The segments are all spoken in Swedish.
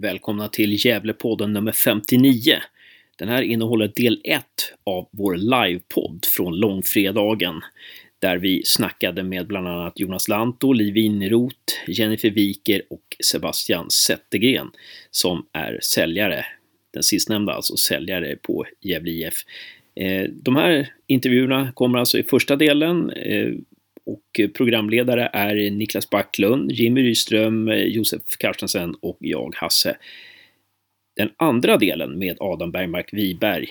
Välkomna till Gävlepodden nummer 59. Den här innehåller del 1 av vår livepodd från långfredagen där vi snackade med bland annat Jonas Lantto, Liv Winroth, Jennifer Wiker och Sebastian Zettergren som är säljare, den sistnämnda alltså säljare på Gävle IF. Eh, de här intervjuerna kommer alltså i första delen eh, och programledare är Niklas Backlund, Jimmy Ryström, Josef Carstensen och jag, Hasse. Den andra delen med Adam Bergmark Wiberg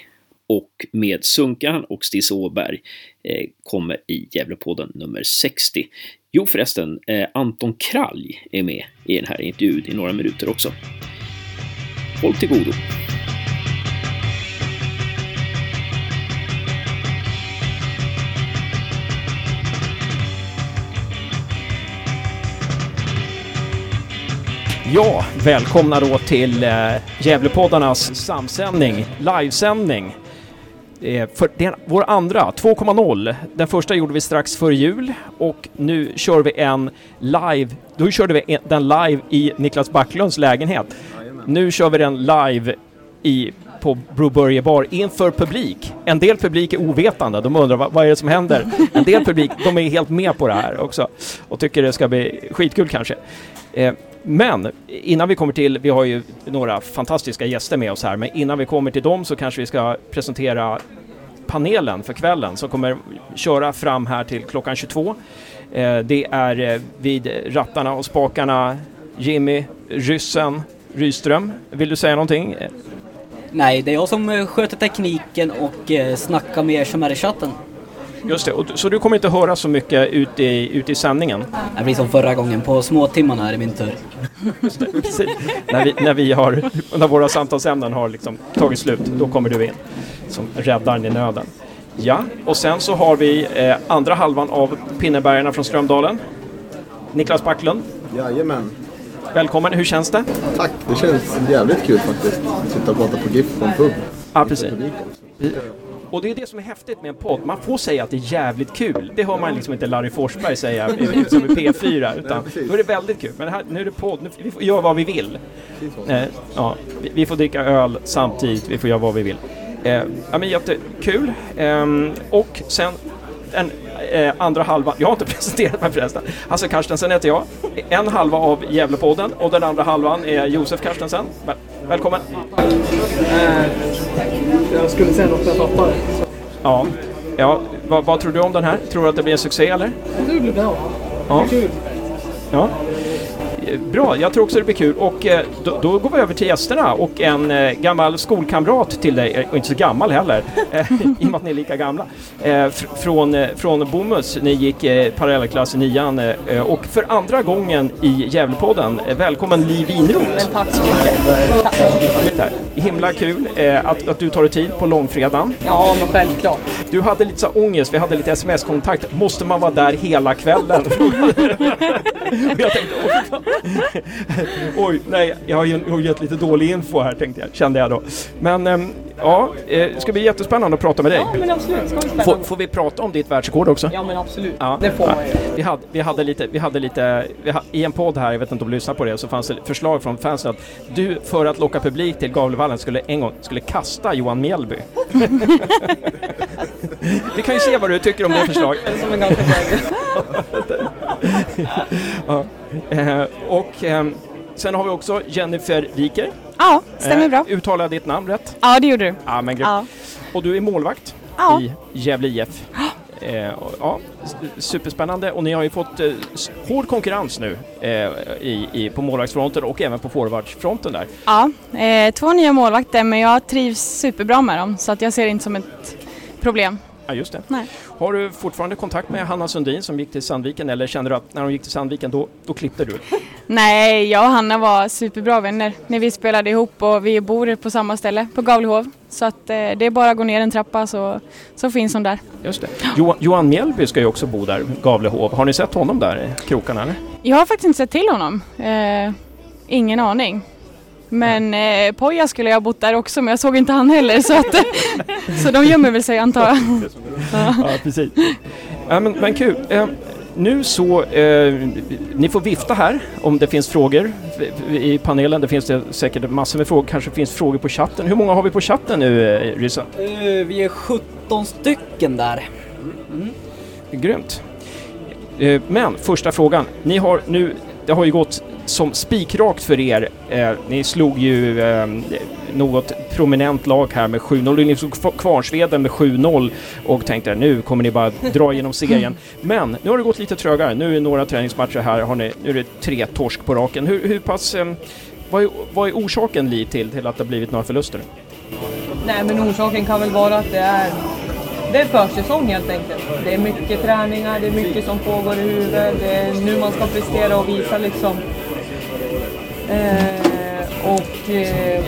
och med Sunkan och Stis Åberg eh, kommer i Gävlepodden nummer 60. Jo förresten, eh, Anton Kralj är med i den här intervjun i några minuter också. Håll till godo! Ja, välkomna då till eh, Gävlepoddarnas samsändning, livesändning. Eh, för det är vår andra, 2.0. Den första gjorde vi strax före jul och nu kör vi en live, då körde vi en, den live i Niklas Backlunds lägenhet. Nu kör vi den live i på Broberge bar inför publik. En del publik är ovetande, de undrar vad, vad är det som händer? En del publik, de är helt med på det här också och tycker det ska bli skitkul kanske. Eh, men innan vi kommer till, vi har ju några fantastiska gäster med oss här, men innan vi kommer till dem så kanske vi ska presentera panelen för kvällen som kommer köra fram här till klockan 22. Eh, det är eh, vid rattarna och spakarna Jimmy Ryssen Ryström. Vill du säga någonting? Nej, det är jag som eh, sköter tekniken och eh, snackar med er som är i chatten. Just det, så du kommer inte höra så mycket ute i, ut i sändningen? Det blir som förra gången, på småtimmarna är det min tur. När, vi, när, vi har, när våra samtalsämnen har liksom tagit slut, då kommer du in som räddaren i nöden. Ja, och sen så har vi eh, andra halvan av Pinnebergarna från Strömdalen. Niklas Backlund. Jajamän. Välkommen, hur känns det? Tack, det känns jävligt kul faktiskt. Att sitta och prata på GIF på en pub. Ja, precis. Och det är det som är häftigt med en podd. Man får säga att det är jävligt kul. Det hör man liksom inte Larry Forsberg säga som i P4. Utan då är det väldigt kul. Men här, nu är det podd. Nu, vi får göra vad vi vill. Eh, ja, vi, vi, får dricka öl samtidigt. Vi får göra vad vi vill. Eh, ja, men jättekul. Eh, och sen eh, andra halvan, jag har inte presenterat mig förresten. Hasse Karstensen heter jag. En halva av Gävlepodden och den andra halvan är Josef Karstensen. Väl, välkommen! Eh, jag skulle säga något jag tappade. Ja, ja vad, vad, tror du om den här? Tror du att det blir en succé eller? Det blir bra. Ja. Kul. Ja. Bra, jag tror också det blir kul. Och eh, då, då, går vi över till gästerna och en eh, gammal skolkamrat till dig, eh, och inte så gammal heller, eh, i och med att ni är lika gamla, eh, fr från, från Bomhus. Ni gick eh, parallellklass i nian och för andra gången i Gävlepodden, välkommen Liv Winroth. Tack så mycket. Himla kul att, att du tar dig tid på långfredagen. Ja, men självklart. Du hade lite så ångest, vi hade lite sms-kontakt. Måste man vara där hela kvällen? jag tänkte, Oj, nej, jag har ju gett lite dålig info här tänkte jag, kände jag då. Men äm, ja, det ska bli jättespännande att prata med dig. Ja, men absolut. Ska vi får, får vi prata om ditt världsrekord också? Ja, men absolut. Ja. Det får man ju. Vi hade, vi hade lite, vi hade lite vi ha, i en podd här, jag vet inte om du lyssnar på det, så fanns det förslag från fansen att du för att locka publik till Gavlevallen skulle en gång skulle kasta Johan Mjällby. vi kan ju se vad du tycker om det förslaget. Det är som en ganska ja. Eh, och eh, sen har vi också Jennifer Wiker. Ja, stämmer eh, bra. Uttalade ditt namn rätt? Ja, det gjorde du. Ja, men ja. Och du är målvakt ja. i Gävle IF. Eh, ja, superspännande och ni har ju fått eh, hård konkurrens nu eh, i, i, på målvaktsfronten och även på forwardsfronten där. Ja, eh, två nya målvakter men jag trivs superbra med dem så att jag ser det inte som ett problem. Ja, just det. Nej. Har du fortfarande kontakt med Hanna Sundin som gick till Sandviken eller kände du att när hon gick till Sandviken då, då klippte du? Nej, jag och Hanna var superbra vänner när vi spelade ihop och vi bor på samma ställe, på Gavlehov. Så att eh, det är bara att gå ner en trappa så, så finns hon där. Just det. Jo, Johan Mjällby ska ju också bo där, Gavlehov. Har ni sett honom där i krokarna? Eller? Jag har faktiskt inte sett till honom. Eh, ingen aning. Men eh, Poja skulle jag ha bott där också men jag såg inte han heller så, att, så de gömmer väl sig antar jag. ja, precis. Ja, men, men kul. Eh, nu så, eh, ni får vifta här om det finns frågor i panelen. Det finns det säkert massor med frågor, kanske finns frågor på chatten. Hur många har vi på chatten nu, eh, Ryssa? Eh, vi är 17 stycken där. Grymt. Eh, Men första frågan. Ni har nu, det har ju gått som spikrakt för er. Eh, ni slog ju eh, något prominent lag här med 7-0. Ni slog Kva- Kvarnsveden med 7-0 och tänkte nu kommer ni bara dra igenom serien. Men nu har det gått lite trögare. Nu är några träningsmatcher här. Har ni, nu är det tre torsk på raken. Hur, hur pass... Eh, vad, är, vad är orsaken Li till, till att det har blivit några förluster? Nej, men orsaken kan väl vara att det är, det är försäsong helt enkelt. Det är mycket träningar, det är mycket som pågår i huvudet. Det är nu man ska prestera och visa liksom. Eh, och eh,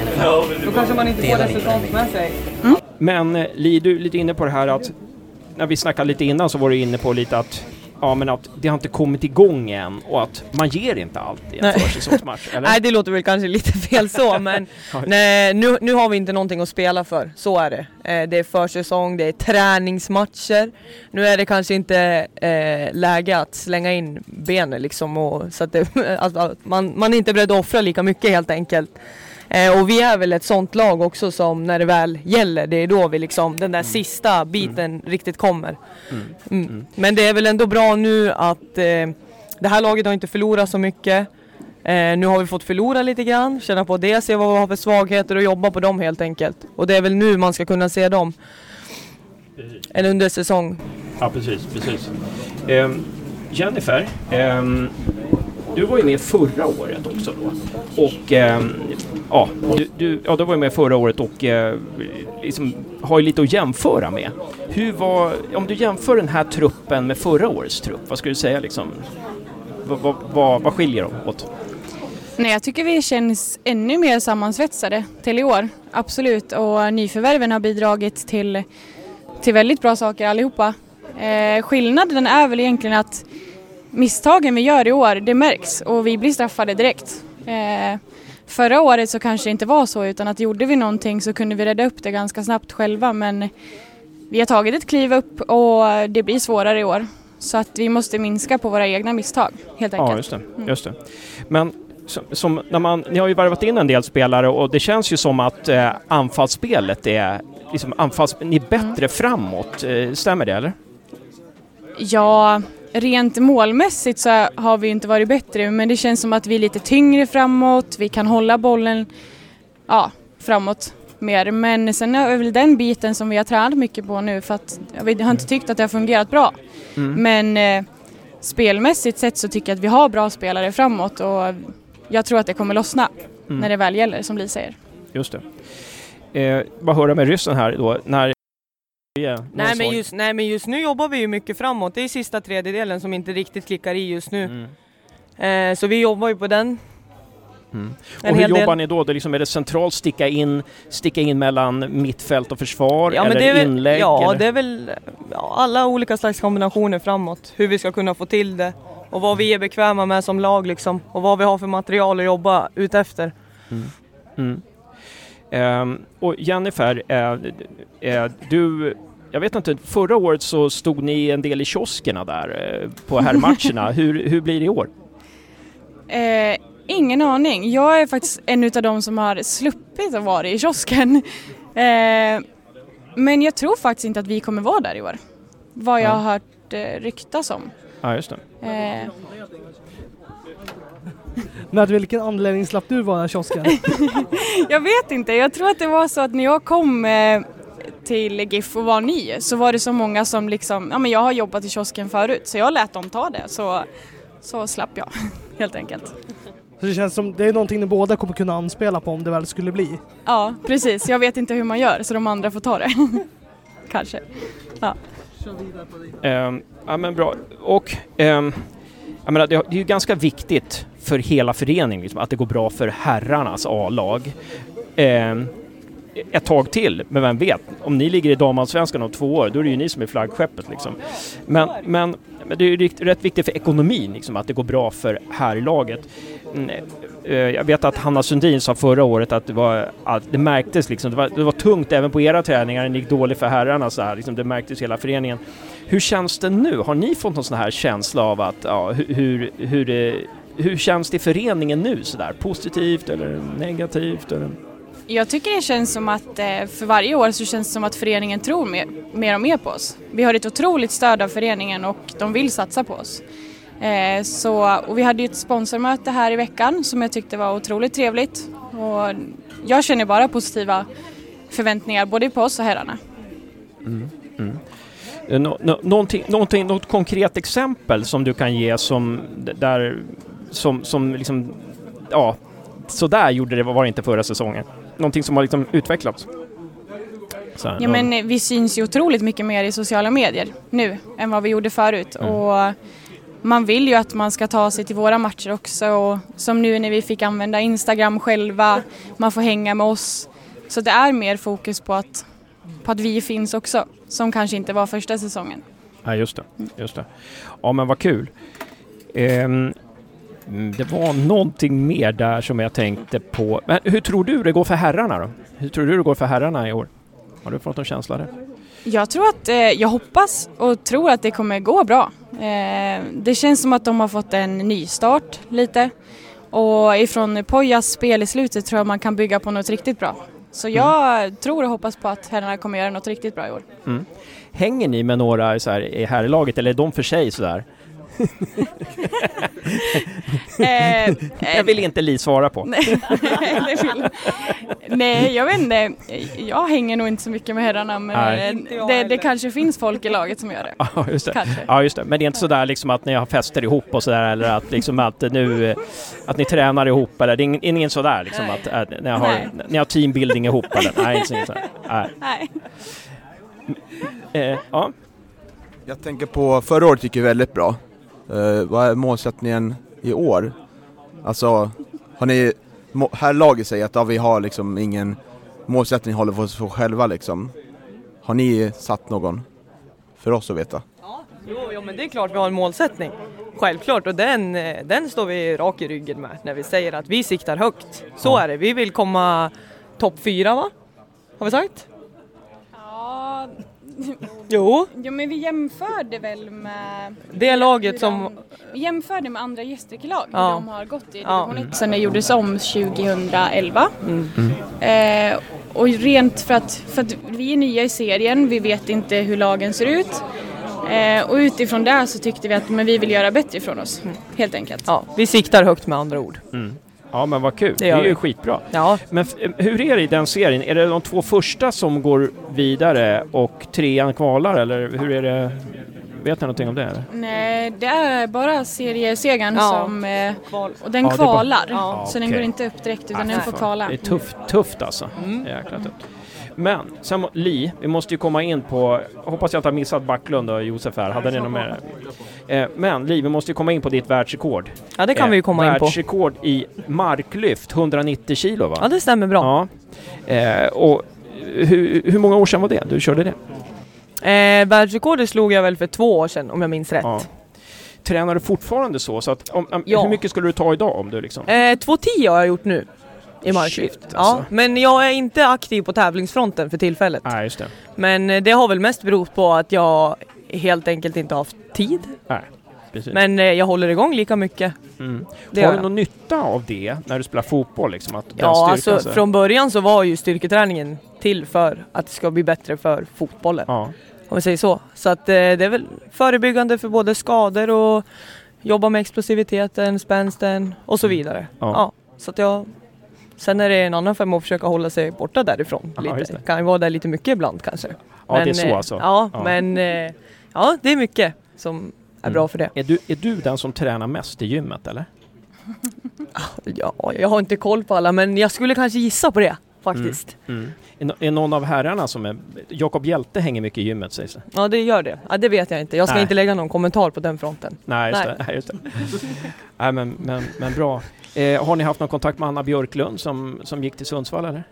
då kanske man inte får resultat med sig. Mm. Men eh, Li, du är lite inne på det här att när vi snackade lite innan så var du inne på lite att ja, men att det har inte kommit igång än och att man ger inte allt i en försäsongsmatch? Nej, det låter väl kanske lite fel så, men nej, nu, nu har vi inte någonting att spela för. Så är det. Eh, det är försäsong, det är träningsmatcher. Nu är det kanske inte eh, läge att slänga in benen liksom, och, så att, det, att, att man, man är inte beredd att offra lika mycket helt enkelt. Eh, och vi är väl ett sånt lag också som när det väl gäller, det är då vi liksom, den där sista biten riktigt kommer. Mm. Men det är väl ändå bra nu att eh, det här laget har inte förlorat så mycket. Eh, nu har vi fått förlora lite grann, känna på det, se vad vi har för svagheter och jobba på dem helt enkelt. Och det är väl nu man ska kunna se dem. En under säsong. Ja, precis. precis. Ehm, Jennifer, ehm, du var ju med förra året också då. Och ehm, ja, du, du, ja, du var ju med förra året och eh, liksom, har ju lite att jämföra med. Hur var, om du jämför den här truppen med förra årets trupp, vad skulle du säga liksom? Vad, vad, vad, vad skiljer de åt? Nej, jag tycker vi känns ännu mer sammansvetsade till i år. Absolut. Och nyförvärven har bidragit till, till väldigt bra saker allihopa. Eh, skillnaden är väl egentligen att misstagen vi gör i år, det märks och vi blir straffade direkt. Eh, förra året så kanske det inte var så utan att gjorde vi någonting så kunde vi rädda upp det ganska snabbt själva men vi har tagit ett kliv upp och det blir svårare i år. Så att vi måste minska på våra egna misstag helt enkelt. Ja, just det. Just det. Men som, som, när man, ni har ju värvat in en del spelare och det känns ju som att eh, anfallsspelet är liksom anfalls, ni är bättre framåt. Eh, stämmer det eller? Ja, rent målmässigt så har vi inte varit bättre men det känns som att vi är lite tyngre framåt, vi kan hålla bollen ja, framåt mer. Men sen är det väl den biten som vi har tränat mycket på nu för att vi har inte tyckt att det har fungerat bra. Men eh, spelmässigt sett så tycker jag att vi har bra spelare framåt och jag tror att det kommer lossna när det väl gäller som Li säger. Just det. Eh, vad höra med ryssen här då? När Nej men, just, nej men just nu jobbar vi ju mycket framåt. Det är sista tredjedelen som inte riktigt klickar i just nu. Eh, så vi jobbar ju på den. Mm. Och hur hel del. jobbar ni då? Det är, liksom, är det centralt sticka in, sticka in mellan mittfält och försvar? Ja, eller det väl, inlägg? ja, eller? det är väl ja, alla olika slags kombinationer framåt. Hur vi ska kunna få till det och vad vi är bekväma med som lag liksom. Och vad vi har för material att jobba utefter. Mm. Ehm, och Jennifer, eh, eh, du, jag vet inte, förra året så stod ni en del i kioskerna där eh, på herrmatcherna. hur, hur blir det i år? Eh, ingen aning. Jag är faktiskt en utav de som har sluppit att vara i kiosken. Eh, men jag tror faktiskt inte att vi kommer vara där i år. Vad jag Ja. har hört eh, ryktas om. Ja, just det. Eh, Med vilken anledning slapp du vara i kiosken? jag vet inte, jag tror att det var så att när jag kom eh, till GIF och var ny så var det så många som liksom, ja men jag har jobbat i kiosken förut så jag lät dem ta det så, så slapp jag helt enkelt. Så det känns som det är någonting ni båda kommer kunna anspela på om det väl skulle bli. Ja precis, jag vet inte hur man gör så de andra får ta det. Kanske. Ja. Ehm, ja, men bra. Och ehm, jag menar, det, det är ju ganska viktigt för hela föreningen liksom, att det går bra för herrarnas A-lag. Ehm, ett tag till, men vem vet? Om ni ligger i damallsvenskan om två år, då är det ju ni som är flaggskeppet liksom. Men, men, men det är ju rätt viktigt för ekonomin, liksom, att det går bra för herrlaget. i laget. Mm, eh, jag vet att Hanna Sundin sa förra året att det, var, att det märktes liksom, det var, det var tungt även på era träningar, det gick dåligt för herrarna så här, liksom, det märktes i hela föreningen. Hur känns det nu? Har ni fått någon sån här känsla av att, ja, hur, hur, hur, hur känns det i föreningen nu sådär? Positivt eller negativt? Eller? Jag tycker det känns som att eh, för varje år så känns det som att föreningen tror mer, mer och mer på oss. Vi har ett otroligt stöd av föreningen och de vill satsa på oss. Eh, så, och vi hade ju ett sponsormöte här i veckan som jag tyckte var otroligt trevligt. Och jag känner bara positiva förväntningar både på oss och herrarna. Mm, mm. Eh, Nå, nå, någonting, någonting, något konkret exempel som du kan ge som där som, som liksom, ja, sådär gjorde det var det inte förra säsongen. Någonting som har liksom utvecklats. Så här, Ja, någon- men vi syns ju otroligt mycket mer i sociala medier nu än vad vi gjorde förut. Mm. Och man vill ju att man ska ta sig till våra matcher också. Och som nu när vi fick använda Instagram själva, man får hänga med oss. Så det är mer fokus på att, på att vi finns också, som kanske inte var första säsongen. Ja, just det. Just det. Ja, men vad kul. Mm, det var någonting mer där som jag tänkte på. Men hur tror du det går för herrarna då? Hur tror du det går för herrarna i år? Har du fått någon känsla där? Jag tror att, eh, jag hoppas och tror att det kommer gå bra. Eh, det känns som att de har fått en nystart lite. Och ifrån Pojas spel i slutet tror jag man kan bygga på något riktigt bra. Så jag tror och hoppas på att herrarna kommer göra något riktigt bra i år. Hänger ni med några så här, i herrlaget eller är de för sig sådär? Eh, Jag vill inte Li svara på. Nej, jag vet inte. Jag hänger nog inte så mycket med herrarna men Nej. eh, det, det kanske finns folk i laget som gör det. Ja, just det. Kanske. Ja, just det. Men det är inte sådär liksom att ni har fester ihop och sådär eller att liksom att nu eh, att ni tränar ihop eller det är ingen, sådär liksom att, att ni, har, Nej. ni har teambuilding ihop eller? Nej, inte så- sådär. Nej. Nej. Eh, ja. Jag tänker på, förra året gick ju väldigt bra. Eh, vad är målsättningen i år? Alltså, har ni, här laget säger att ja, vi har liksom ingen målsättning håller för oss för själva liksom. Har ni satt någon? För oss att veta. Jo, ja, men det är klart vi har en målsättning. Självklart, och den, eh, den står vi rak i ryggen med när vi säger att vi siktar högt. Så är det, vi vill komma topp fyra va? Har vi sagt? Ja, Jo, ja, men vi jämförde väl med det laget som... Vi jämförde med andra gästryckelag, hur Ja. de har gått i Ja. division 1 sen det gjordes om 2011. Mm. Eh, och rent för att, för att vi är nya i serien, vi vet inte hur lagen ser ut. Eh, och utifrån det så tyckte vi att men vi vill göra bättre ifrån oss, helt enkelt. Ja, vi siktar högt med andra ord. Ja, men vad kul. Det, gör är ju skitbra. Ja, Men hur är det i den serien? Är det de två första som går vidare och trean kvalar eller hur är det? Vet ni någonting om det? Eller? Nej, det är bara seriesegern Ja. som... Eh, och den Ja, det är bara- kvalar, Ja. så den Okej. går inte upp direkt utan Ah, den får kvala. Det är tufft, tufft alltså. Jäkla tufft. Men, sen, Li, vi måste ju komma in på, hoppas jag inte har missat Backlund och Josef här, hade ni något mer? Eh, men Li, vi måste ju komma in på ditt världsrekord. Ja, det kan vi ju komma in på. Världsrekord i marklyft, 190 kilo va? Ja, det stämmer bra. Ja. Eh, och hur, hur många år sedan var det du körde det? Eh, världsrekordet slog jag väl för två år sedan om jag minns rätt. Ja. Tränar du fortfarande så? så att, om, om, Ja. Hur mycket skulle du ta idag om du liksom? Eh, 2.10 har jag gjort nu i marklyft. Shit, alltså. Ja, men jag är inte aktiv på tävlingsfronten för tillfället. Nej, just det. Men eh, det har väl mest berott på att jag helt enkelt inte haft tid. Nej, precis. Men eh, jag håller igång lika mycket. Mm. Har du någon nytta av det när du spelar fotboll? Liksom, att Ja, alltså så- från början så var ju styrketräningen till för att det ska bli bättre för fotbollen. Ja. Om vi säger så. Så att eh, det är väl förebyggande för både skador och jobba med explosiviteten, spänsten och så vidare. Ja. Ja. så att jag Sen är det en annan femma att försöka hålla sig borta därifrån. Just lite. det. Kan vara där lite mycket ibland kanske. Ja, det är så eh, alltså. Ja, Ja. men eh, ja, det är mycket som är Mm. bra för det. Är, du, är du den som tränar mest i gymmet eller? Ja, jag har inte koll på alla men jag skulle kanske gissa på det faktiskt. Är, no- är någon av herrarna som är... Jakob Hjälte hänger mycket i gymmet sägs det. Ja, det gör det. Ja, det vet jag inte. Jag ska Nej. inte lägga någon kommentar på den fronten. Nej, just Nej. det. Nej, just det. Nej, men, men, men bra. Eh, har ni haft någon kontakt med Anna Björklund som, som gick till Sundsvall eller?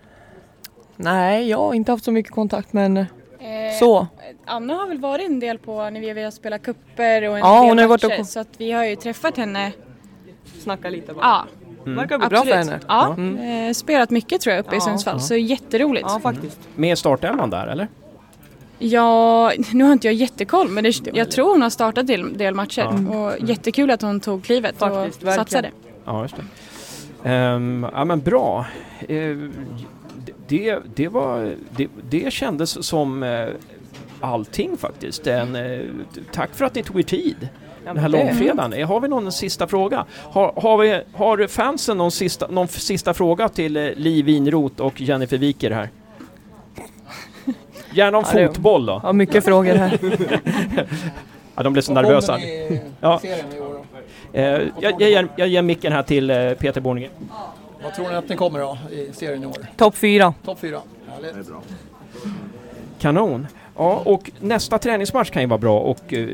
Nej, jag har inte haft så mycket kontakt men Eh, så. Anna har väl varit en del på när vi har velat spela kupper och en Ja, del hon har varit matcher, och- så att vi har ju träffat henne. Snacka lite bara. Ja, Verkar bli bra för henne. Ja, Mm. eh, spelat mycket tror jag uppe i Ja. Sundsvall, så jätteroligt. Ja, faktiskt. Med i startelvan där eller? Ja, nu har inte jag jättekoll men det, jag tror hon har startat del, del matcher och jättekul att hon tog klivet Faktiskt, och verkligen. satsade. Ja, just det. Ehm, ja men bra. Eh, det, det, var, det, det kändes som eh, allting faktiskt. En, eh, tack för att ni tog er tid. Den här långfredagen. Eh, Har vi någon sista fråga? Har, har, vi, har fansen någon sista, någon sista fråga till eh, Liv Winroth och Jennifer Wiker här? Gärna om Ja, fotboll då. Ja, mycket frågor här. Ja, de blev så nervösa. Ja. i? Eh, jag, jag, ger, jag ger micken här till eh, Peter Borninge. Vad tror ni att ni kommer då i serien i år? Topp fyra. Topp fyra? Härligt. Kanon. Ja, och nästa träningsmatch kan ju vara bra och eh,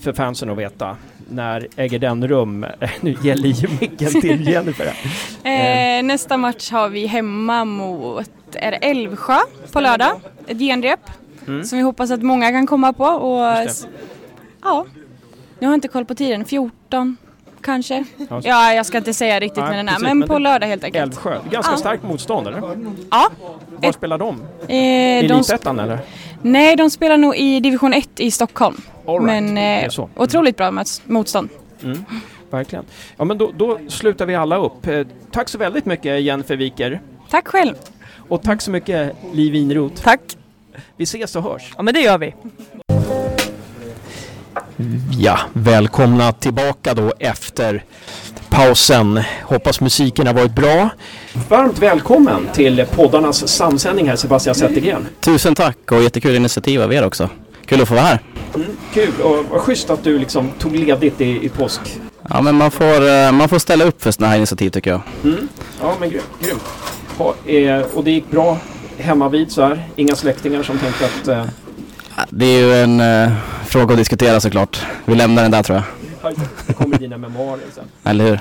för fansen att veta. När äger den rum? nu gäller ju micken till Jennifer. här. Eh, nästa match har vi hemma mot är det Älvsjö på lördag. Ett genrep Mm. som vi hoppas att många kan komma på. Och, ja, nu har jag inte koll på tiden. 14 kanske? Ja, jag ska inte säga riktigt Nej, med den här, precis, men men på lördag helt enkelt. Älvsjö. Ganska Ja. starkt motstånd eller? Ja. Var Ett- spelar de? Eh, Elitettan eller? nej, de spelar nog i division 1 i Stockholm. All right. Men Det är eh, så. otroligt bra möts- motstånd. Mm. Verkligen. Ja men då, då slutar vi alla upp. Eh, tack så väldigt mycket Jennifer Wiker. Tack själv! Och tack så mycket Liv Winroth. Tack. Vi ses och hörs. Ja, men det gör vi. Ja, välkomna tillbaka då efter pausen. Hoppas musiken har varit bra. Varmt välkommen till poddarnas samsändning här Sebastian Zettergren. Tusen tack och jättekul initiativ av er också. Kul att få vara här. Kul och vad schysst att du liksom tog ledigt i, i påsk. Ja men man får, eh, man får ställa upp för sådana här initiativ tycker jag. Ja men grymt. grymt. Ha, eh, och det gick bra hemma vid så här. Inga släktingar som tänkte att eh, Det är ju en eh, fråga att diskutera såklart. Vi lämnar den där tror jag. "Aj, det kommer dina memoarer sen. Eller hur?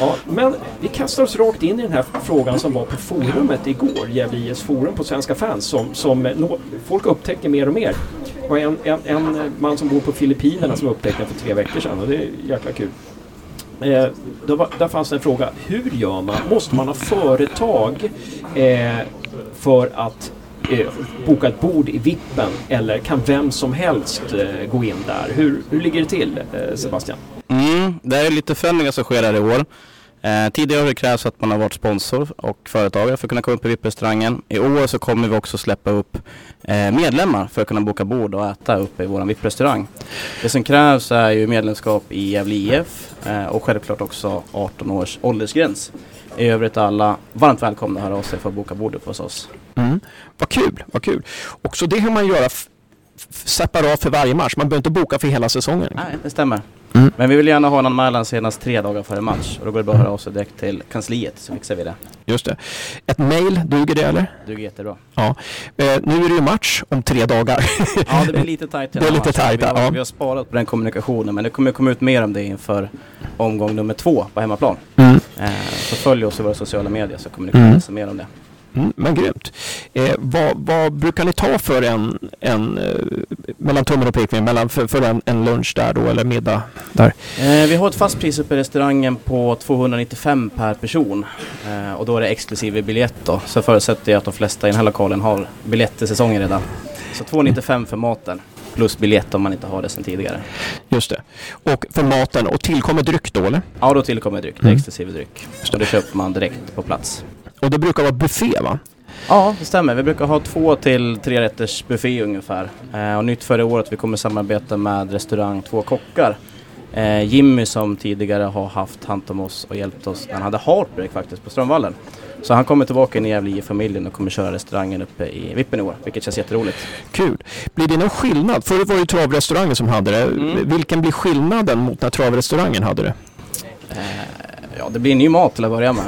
Ja, men vi kastar oss rakt in i den här frågan som var på forumet igår, Gävle IS forum på Svenska fans, som, som eh, nå- folk upptäcker mer och mer. Det var en, en, en man som bor på Filippinerna som upptäckte för tre veckor sedan och det är jäkla kul. Eh, då var, där fanns det en fråga, hur gör man? Måste man ha företag eh, för att eh, boka ett bord i Vippen eller kan vem som helst eh, gå in där? Hur, hur ligger det till eh, Sebastian? Mm, det är lite förändringar som sker här i år. Eh, tidigare har det krävts att man har varit sponsor och företagare för att kunna komma upp i VIP-restaurangen. I år så kommer vi också släppa upp eh, medlemmar för att kunna boka bord och äta uppe i vår VIP-restaurang. Det som krävs är ju medlemskap i Gävle IF eh, och självklart också 18 års åldersgräns. I övrigt alla varmt välkomna att höra av sig för att boka bord upp hos oss. Mm. Vad kul, vad kul. Och så det kan man göra separat för varje match. Man behöver inte boka för hela säsongen. Nej, det stämmer. Mm. Men vi vill gärna ha en anmälan senast tre dagar före match och då går det bra att höra av sig direkt till kansliet så fixar vi det. Just det. Ett mail, duger det eller? Duger jättebra. Ja. Eh, nu är det ju match om tre dagar. Ja, det blir lite tajt. Det är lite tajt, Vi har, ja. vi har sparat på den kommunikationen men det kommer komma ut mer om det inför omgång nummer två på hemmaplan. Mm. Eh, så följ oss i våra sociala medier så kommer ni kunna Mm. läsa mer om det. Mm, men grymt. Eh, vad, vad brukar ni ta för en, en eh, mellan tummen och pekfingret, mellan för, för en, en lunch där då eller middag där? Eh, vi har ett fast pris uppe i restaurangen på 295 per person eh, och då är det exklusive biljett då. Så förutsätter jag att de flesta i den här lokalen har biljett till säsongen redan. Så 295 för maten plus biljett om man inte har det sedan tidigare. Just det. Och för maten, och tillkommer dryck då eller? Ja, då tillkommer dryck. Det är Mm. exklusive dryck. Och det köper man direkt på plats. Och det brukar vara buffé va? Ja, det stämmer. Vi brukar ha två till tre rätters buffé ungefär. Eh, och nytt för i år att vi kommer samarbeta med restaurang Två Kockar. Eh, Jimmy som tidigare har haft hand om oss och hjälpt oss han hade Heartbreak faktiskt på Strömvallen. Så han kommer tillbaka in i Gävle familjen och kommer köra restaurangen uppe i Vippen i år, vilket känns jätteroligt. Kul. Blir det någon skillnad? Förut var det ju travrestaurangen som hade det. Mm. Vilken blir skillnaden mot när travrestaurangen hade det? Eh, ja, det blir ny mat till att börja med.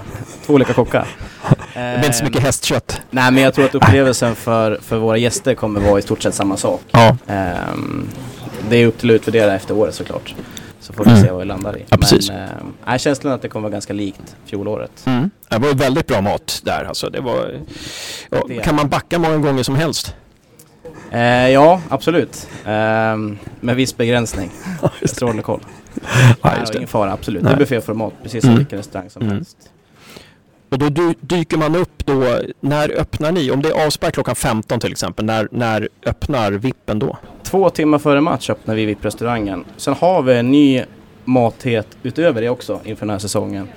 Två olika kockar. Det blir inte så mycket hästkött. Nej, men jag tror att upplevelsen för, för våra gäster kommer vara i stort sett samma sak. Ja. Ehm, det är upp till att utvärdera efter året såklart. Så får vi Mm. se vad vi landar i. Ja, precis. Men eh, nej, känslan är att det kommer vara ganska likt fjolåret. Mm. Det var väldigt bra mat där alltså. Det var, ja, Det kan man backa många gånger som helst? Eh, ja, absolut. Eh, med viss begränsning. Strålande koll. Ja, just ingen det. fara, absolut. Nej. Det är bufféformat, precis som Mm. vilken restaurang som Mm. helst. Och då dyker man upp då, när öppnar ni? Om det är avspark klockan 15 till exempel, när, när öppnar vippen då? Två timmar före match öppnar vi VIP-restaurangen. Sen har vi en ny mathet utöver det också inför den här säsongen.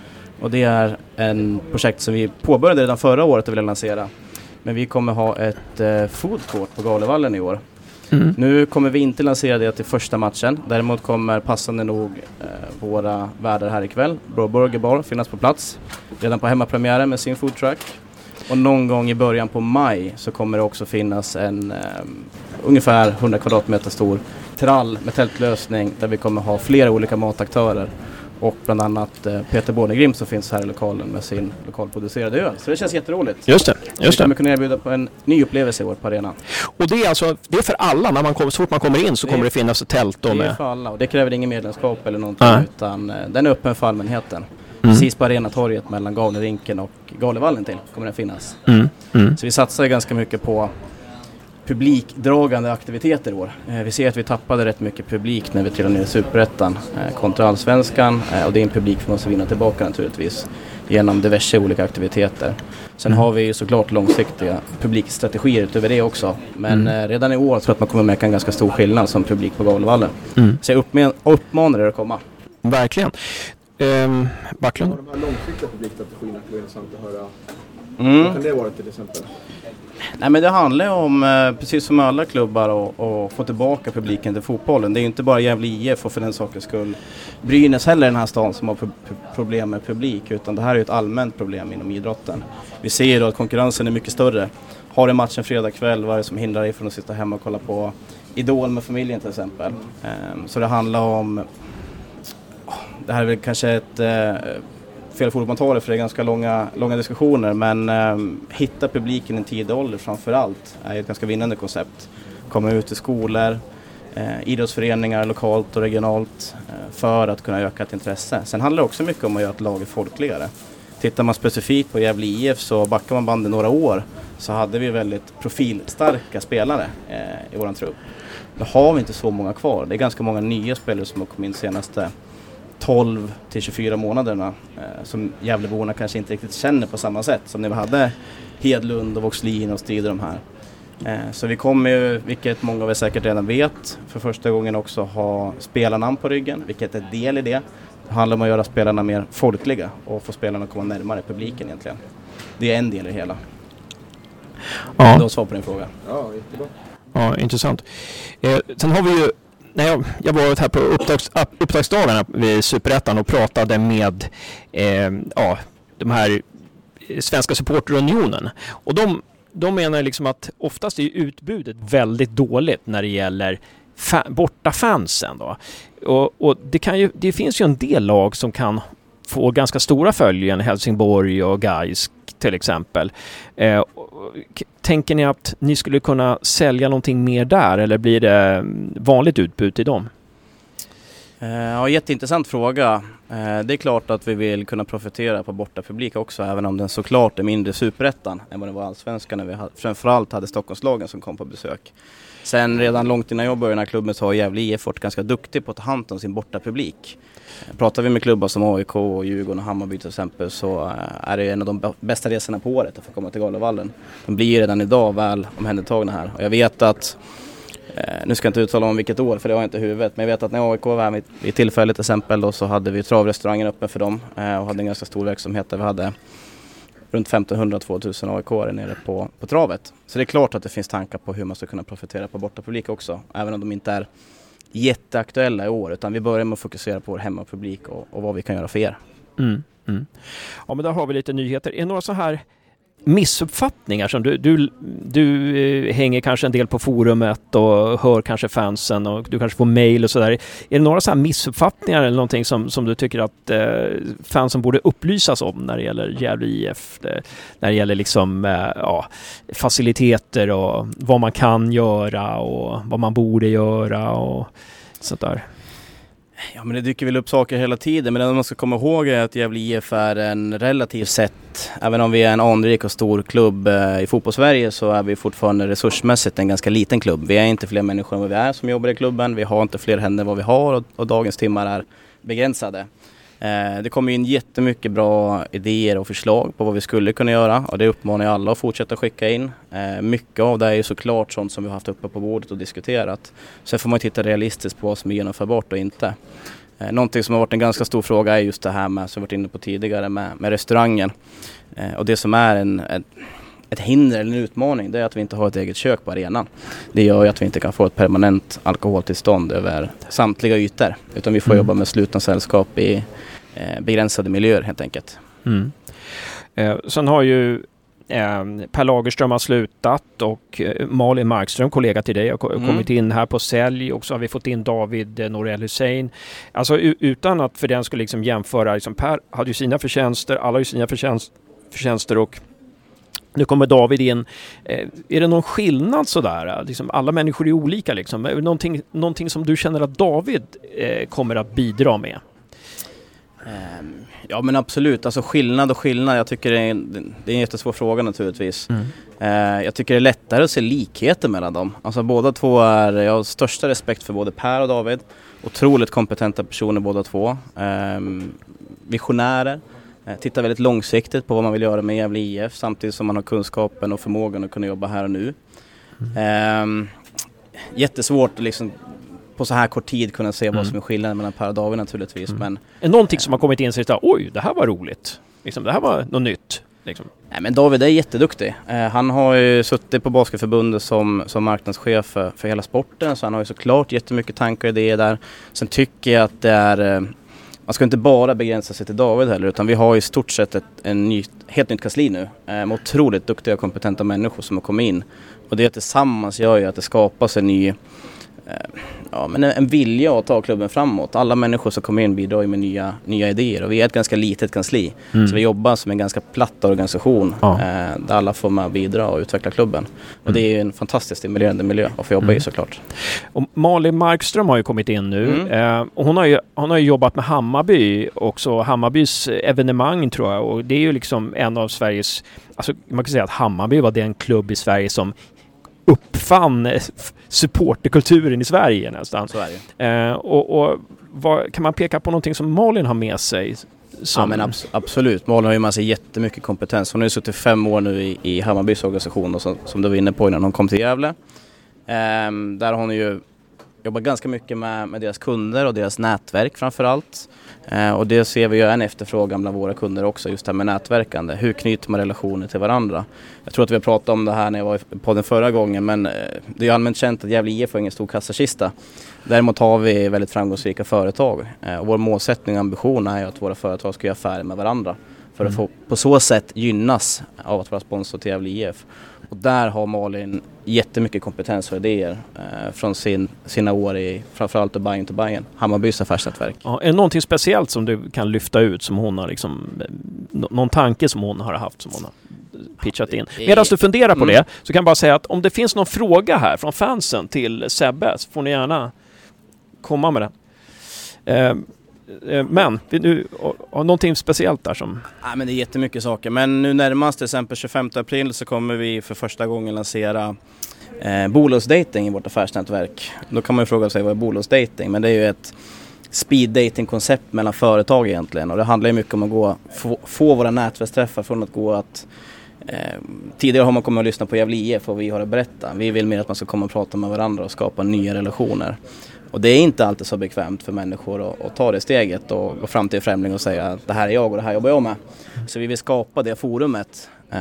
Och det är en projekt som vi påbörjade redan förra året och ville lansera. Men vi kommer ha ett eh, food court på Galevallen i år. Mm. Nu kommer vi inte lansera det till första matchen. Däremot kommer passande nog eh, våra värdar här ikväll, Bro Burger Bar, finnas på plats. Redan på hemmapremiären med sin foodtruck. Och någon gång i början på maj så kommer det också finnas en eh, ungefär 100 kvadratmeter stor trall med tältlösning där vi kommer ha flera olika mataktörer. Och bland annat eh, Peter Bornegrim som finns här i lokalen med sin lokalproducerade öl. Så det känns jätteroligt. Just det, vi just kommer det. kunna erbjuda på en ny upplevelse i år på arenan. Och det är alltså, det är för alla, när man kommer, så fort man kommer in så Det är- kommer det finnas ett tält då Det är med... för alla och det kräver ingen medlemskap eller någonting Nej. utan eh, den är öppen för allmänheten. Mm. Precis på Arenatorget mellan Gavlerinken och Galevallen till kommer den finnas. Mm. Mm. Så vi satsar ganska mycket på publikdragande aktiviteter i år. Eh, vi ser att vi tappade rätt mycket publik när vi trillade ner i Superettan eh, kontra Allsvenskan eh, och det är en publik vi måste vinna tillbaka naturligtvis genom diverse olika aktiviteter. Sen Mm. har vi ju såklart långsiktiga publikstrategier utöver det också. Men Mm. eh, redan i år tror jag att man kommer märka en ganska stor skillnad som publik på Gavlevallen. Mm. Så jag uppman- uppmanar er att komma. Verkligen. Ehm, Backlund? De här långsiktiga publikstrategierna skulle vara intressant att höra. Mm. Vad kan det vara till exempel? Nej men det handlar ju om, eh, precis som alla klubbar, att- få tillbaka publiken till fotbollen. Det är ju inte bara Gävle IF och för den sakens skull Brynäs heller i den här stan som har problem med publik utan det här är ju ett allmänt problem inom idrotten. Vi ser ju då att konkurrensen är mycket större. Har du matchen fredag kväll, vad är det som hindrar dig från att sitta hemma och kolla på Idol med familjen till exempel? Ehm, så det handlar om, det här är väl kanske ett eh, fel forum man tar det för det är ganska långa, långa diskussioner men eh, hitta publiken i en tidig ålder framför allt är ett ganska vinnande koncept. Komma ut i skolor, eh, idrottsföreningar lokalt och regionalt eh, för att kunna öka ett intresse. Sen handlar det också mycket om att göra ett lag folkligare. Tittar man specifikt på Gävle IF så backar man bandet några år så hade vi väldigt profilstarka spelare eh, i våran trupp. Nu har vi inte så många kvar. Det är ganska många nya spelare som har kommit in senaste 12 till 24 månaderna eh, som Gävleborna kanske inte riktigt känner på samma sätt som när vi hade Hedlund och Voxlin och Strid de här. Eh, så vi kommer ju, vilket många av er säkert redan vet, för första gången också ha spelarnamn på ryggen, vilket är del i det. Det handlar om att göra spelarna mer folkliga och få spelarna att komma närmare publiken egentligen. Det är en del i det hela. Det Ja, var svar på din fråga. Ja, jättebra. ja intressant. Eh, sen har vi ju, när jag, jag var här på upptags, upptagsdagarna vid Superettan och pratade med eh, ja, de här eh, Svenska supporterunionen. Och de, de menar liksom att oftast är utbudet väldigt dåligt när det gäller fa- borta fansen då. Och, och det, kan ju, det finns ju en del lag som kan få ganska stora följen, Helsingborg och Gais till exempel. Eh, tänker ni att ni skulle kunna sälja någonting mer där eller blir det mm, vanligt utbud till dem? Eh, ja, jätteintressant fråga. Eh, det är klart att vi vill kunna profitera på bortapublik också, även om den såklart är mindre superettan än vad den var allsvenskan när vi framförallt hade Stockholmslagen som kom på besök. Sen redan långt innan jag började i den här klubben så har Gävle IF varit ganska duktig på att ta hand om sin bortapublik. Pratar vi med klubbar som AIK, och Djurgården och Hammarby till exempel så eh, är det en av de bästa resorna på året att få komma till Galavallen. De blir redan idag väl omhändertagna här och jag vet att eh, nu ska jag inte uttala om vilket år för det har jag inte i huvudet. Men jag vet att när AIK var här vid, tillfället till exempel då, så hade vi travrestaurangen öppen för dem eh, och hade en ganska stor verksamhet där vi hade runt 1500-2000 AIK nere på, på travet. Så det är klart att det finns tankar på hur man ska kunna profitera på bortapublik också. Även om de inte är jätteaktuella i år utan vi börjar med att fokusera på vår hemmapublik och, och vad vi kan göra för er. Mm, mm. Ja, men där har vi lite nyheter. Är det några så här missuppfattningar som du, du, du eh, hänger kanske en del på forumet och hör kanske fansen och du kanske får mail och sådär. Är det några så här missuppfattningar eller någonting som, som du tycker att eh, fansen borde upplysas om när det gäller Gävle IF? Eh, när det gäller liksom eh, ja, faciliteter och vad man kan göra och vad man borde göra och sånt där. Ja men det dyker väl upp saker hela tiden men det man ska komma ihåg är att Gävle IF är en relativt sett, även om vi är en anrik och stor klubb eh, i fotbollssverige så är vi fortfarande resursmässigt en ganska liten klubb. Vi är inte fler människor än vad vi är som jobbar i klubben, vi har inte fler händer än vad vi har och, och dagens timmar är begränsade. Eh, det kommer in jättemycket bra idéer och förslag på vad vi skulle kunna göra och det uppmanar jag alla att fortsätta skicka in. Eh, mycket av det är ju såklart sånt som vi har haft uppe på bordet och diskuterat. Sen får man titta realistiskt på vad som är genomförbart och inte. Eh, någonting som har varit en ganska stor fråga är just det här med, som vi varit inne på tidigare, med, med restaurangen. och det som är en, en ett hinder eller en utmaning det är att vi inte har ett eget kök på arenan. Det gör ju att vi inte kan få ett permanent alkoholtillstånd över samtliga ytor. Utan vi får mm. jobba med slutna sällskap i eh, begränsade miljöer helt enkelt. Mm. Eh, sen har ju eh, Per Lagerström har slutat och eh, Malin Markström, kollega till dig, har mm. kommit in här på sälj och så har vi fått in David eh, Norell Hussein. Alltså utan att för den skulle liksom jämföra, liksom Per hade ju sina förtjänster, alla har ju sina förtjänst, förtjänster och nu kommer David in. Eh, är det någon skillnad sådär? Liksom, alla människor är olika liksom. Är det någonting, någonting som du känner att David eh, kommer att bidra med? Um, ja men absolut, alltså skillnad och skillnad. Jag tycker det är en, det är en jättesvår fråga naturligtvis. Mm. Uh, jag tycker det är lättare att se likheter mellan dem. Alltså båda två är, jag har största respekt för både Per och David. Otroligt kompetenta personer båda två. Um, visionärer. Uh, tittar väldigt långsiktigt på vad man vill göra med Gävle IF samtidigt som man har kunskapen och förmågan att kunna jobba här och nu. Mm. Um, jättesvårt att liksom på så här kort tid kunna se mm. vad som är skillnaden mellan Per och David naturligtvis. Mm. Men, är någonting som har kommit in och sagt oj, det här var roligt. Liksom, det här var något nytt. Liksom. Nej men David är jätteduktig. Eh, han har ju suttit på Basketförbundet som, som marknadschef för, för hela sporten så han har ju såklart jättemycket tankar och idéer där. Sen tycker jag att det är eh, man ska inte bara begränsa sig till David heller utan vi har i stort sett ett en ny, helt nytt kansli nu eh, med otroligt duktiga och kompetenta människor som har kommit in. Och det tillsammans gör ju att det skapas en ny ja, men en vilja att ta klubben framåt. Alla människor som kommer in bidrar ju med nya, nya idéer och vi är ett ganska litet kansli. Mm. Så vi jobbar som en ganska platt organisation ja. eh, där alla får med och bidra och utveckla klubben. Och det är en fantastiskt stimulerande miljö att få jobba mm. i såklart. Och Malin Markström har ju kommit in nu. Mm. Eh, och hon, har ju, hon har ju jobbat med Hammarby också, Hammarbys evenemang tror jag. Och det är ju liksom en av Sveriges Alltså man kan säga att Hammarby var den klubb i Sverige som uppfann supporterkulturen i Sverige nästan. Det. Eh, och, och vad, kan man peka på någonting som Malin har med sig? Som... Ja men abs absolut, Malin har ju med sig jättemycket kompetens. Hon har ju suttit fem år nu i, i Hammarbys organisation och som, som du var inne på innan hon kom till Gävle. Eh, där har hon ju jobbar ganska mycket med, med deras kunder och deras nätverk framförallt. Eh, och det ser vi ju en efterfrågan bland våra kunder också, just det här med nätverkande. Hur knyter man relationer till varandra? Jag tror att vi har pratat om det här när jag var på den förra gången, men eh, det är allmänt känt att Gävle IF har ingen stor kassakista. Däremot har vi väldigt framgångsrika företag eh, och vår målsättning och ambition är att våra företag ska göra affärer med varandra för att mm. få på så sätt gynnas av att vara sponsor till Gävle IF. Och där har Malin jättemycket kompetens och idéer eh, från sin, sina år i framförallt Bayern till Bayern, Hammarbys affärsnätverk. Ja, är det någonting speciellt som du kan lyfta ut som hon har liksom, någon tanke som hon har haft som hon har pitchat in? Medan du funderar på mm. det så kan jag bara säga att om det finns någon fråga här från fansen till Sebbe så får ni gärna komma med den. Eh, Eh, Eh, men, vill du ha någonting speciellt där som... Nej men det är jättemycket saker. Men nu närmast till exempel 25 april så kommer vi för första gången lansera eh, bolagsdating i vårt affärsnätverk. Då kan man ju fråga sig vad är bolagsdating? Men det är ju ett speed dating koncept mellan företag egentligen och det handlar ju mycket om att gå, få, få våra nätverksträffar från att gå att eh, tidigare har man kommit och lyssnat på Gävle IF och vi har att berätta. Vi vill mer att man ska komma och prata med varandra och skapa nya relationer. Och det är inte alltid så bekvämt för människor att, att ta det steget och gå fram till en främling och säga att det här är jag och det här jobbar jag med. Så vi vill skapa det forumet eh,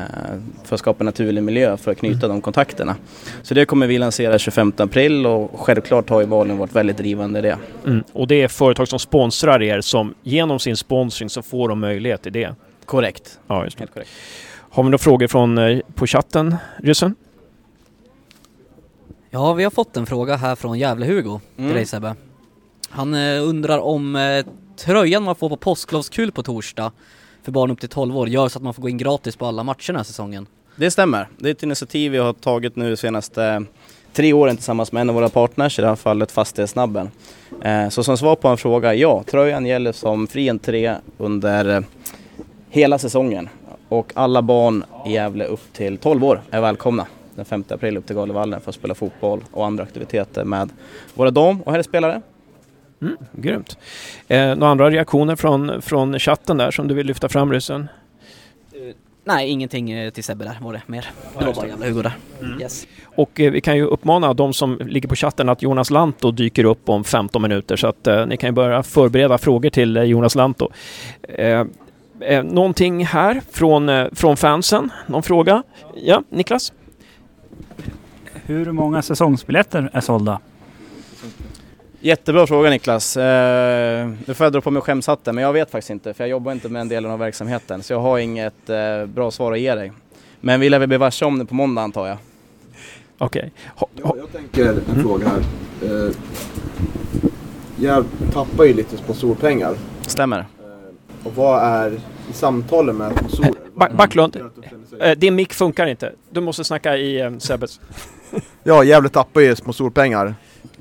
för att skapa en naturlig miljö för att knyta de kontakterna. Så det kommer vi lansera 25 april och självklart har ju Valen varit väldigt drivande i det. Mm. Och det är företag som sponsrar er som genom sin sponsring så får de möjlighet till det? Korrekt. Ja, just det. Helt korrekt. Har vi några frågor från, eh, på chatten, Ryssen? Ja, vi har fått en fråga här från Gävle-Hugo mm. till dig Sebbe. Han eh, undrar om eh, tröjan man får på påsklovskul på torsdag för barn upp till 12 år gör så att man får gå in gratis på alla matcher den här säsongen. Det stämmer. Det är ett initiativ vi har tagit nu de senaste tre åren tillsammans med en av våra partners, i det här fallet Fastighetssnabben. Eh, så som svar på en fråga, ja, tröjan gäller som fri entré under eh, hela säsongen. Och alla barn i Gävle upp till 12 år är välkomna den 5 april upp till Galevallen för att spela fotboll och andra aktiviteter med våra dam och herrspelare. Mm, grymt. Eh, några andra reaktioner från, från chatten där som du vill lyfta fram ryssen? Nej, ingenting eh, till Sebbe där var det mer. Det var bara jävla Hugo där. Mm. Yes. Och eh, vi kan ju uppmana de som ligger på chatten att Jonas Lanto dyker upp om 15 minuter så att eh, ni kan ju börja förbereda frågor till eh, Jonas Lanto. Eh, eh, någonting här från, eh, från fansen? Någon fråga? Ja, Niklas? Hur många säsongsbiljetter är sålda? Jättebra fråga Niklas. Eh, nu får jag dra på mig skämshatten men jag vet faktiskt inte för jag jobbar inte med den delen av verksamheten så jag har inget eh, bra svar att ge dig. Men vi lär väl bli varse om det på måndag antar jag. Okej. Ja, jag tänker en fråga här. Eh, jag tappar ju lite sponsorpengar. Stämmer. Och vad är i samtalen med sponsorer? Ba Backlund, eh, din mick funkar inte. Du måste snacka i eh, Sebbes. Ja, Gävle tappar ju sponsorpengar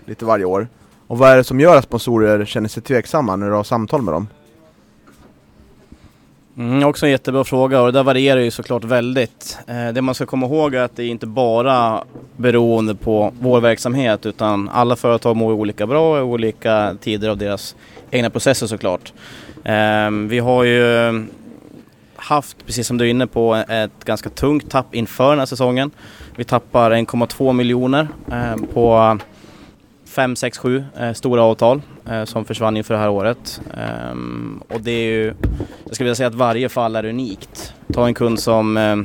lite varje år. Och vad är det som gör att sponsorer känner sig tveksamma när du har samtal med dem? Mm, också en jättebra fråga och det där varierar ju såklart väldigt. Eh, det man ska komma ihåg är att det är inte bara beroende på vår verksamhet utan alla företag mår olika bra i olika tider av deras egna processer såklart. Eh, vi har ju haft, precis som du är inne på, ett ganska tungt tapp inför den här säsongen. Vi tappar 1,2 miljoner eh, på 5, 6, 7 eh, stora avtal eh, som försvann inför det här året. Ehm, och det är ju, jag skulle vilja säga att varje fall är unikt. Ta en kund som, eh,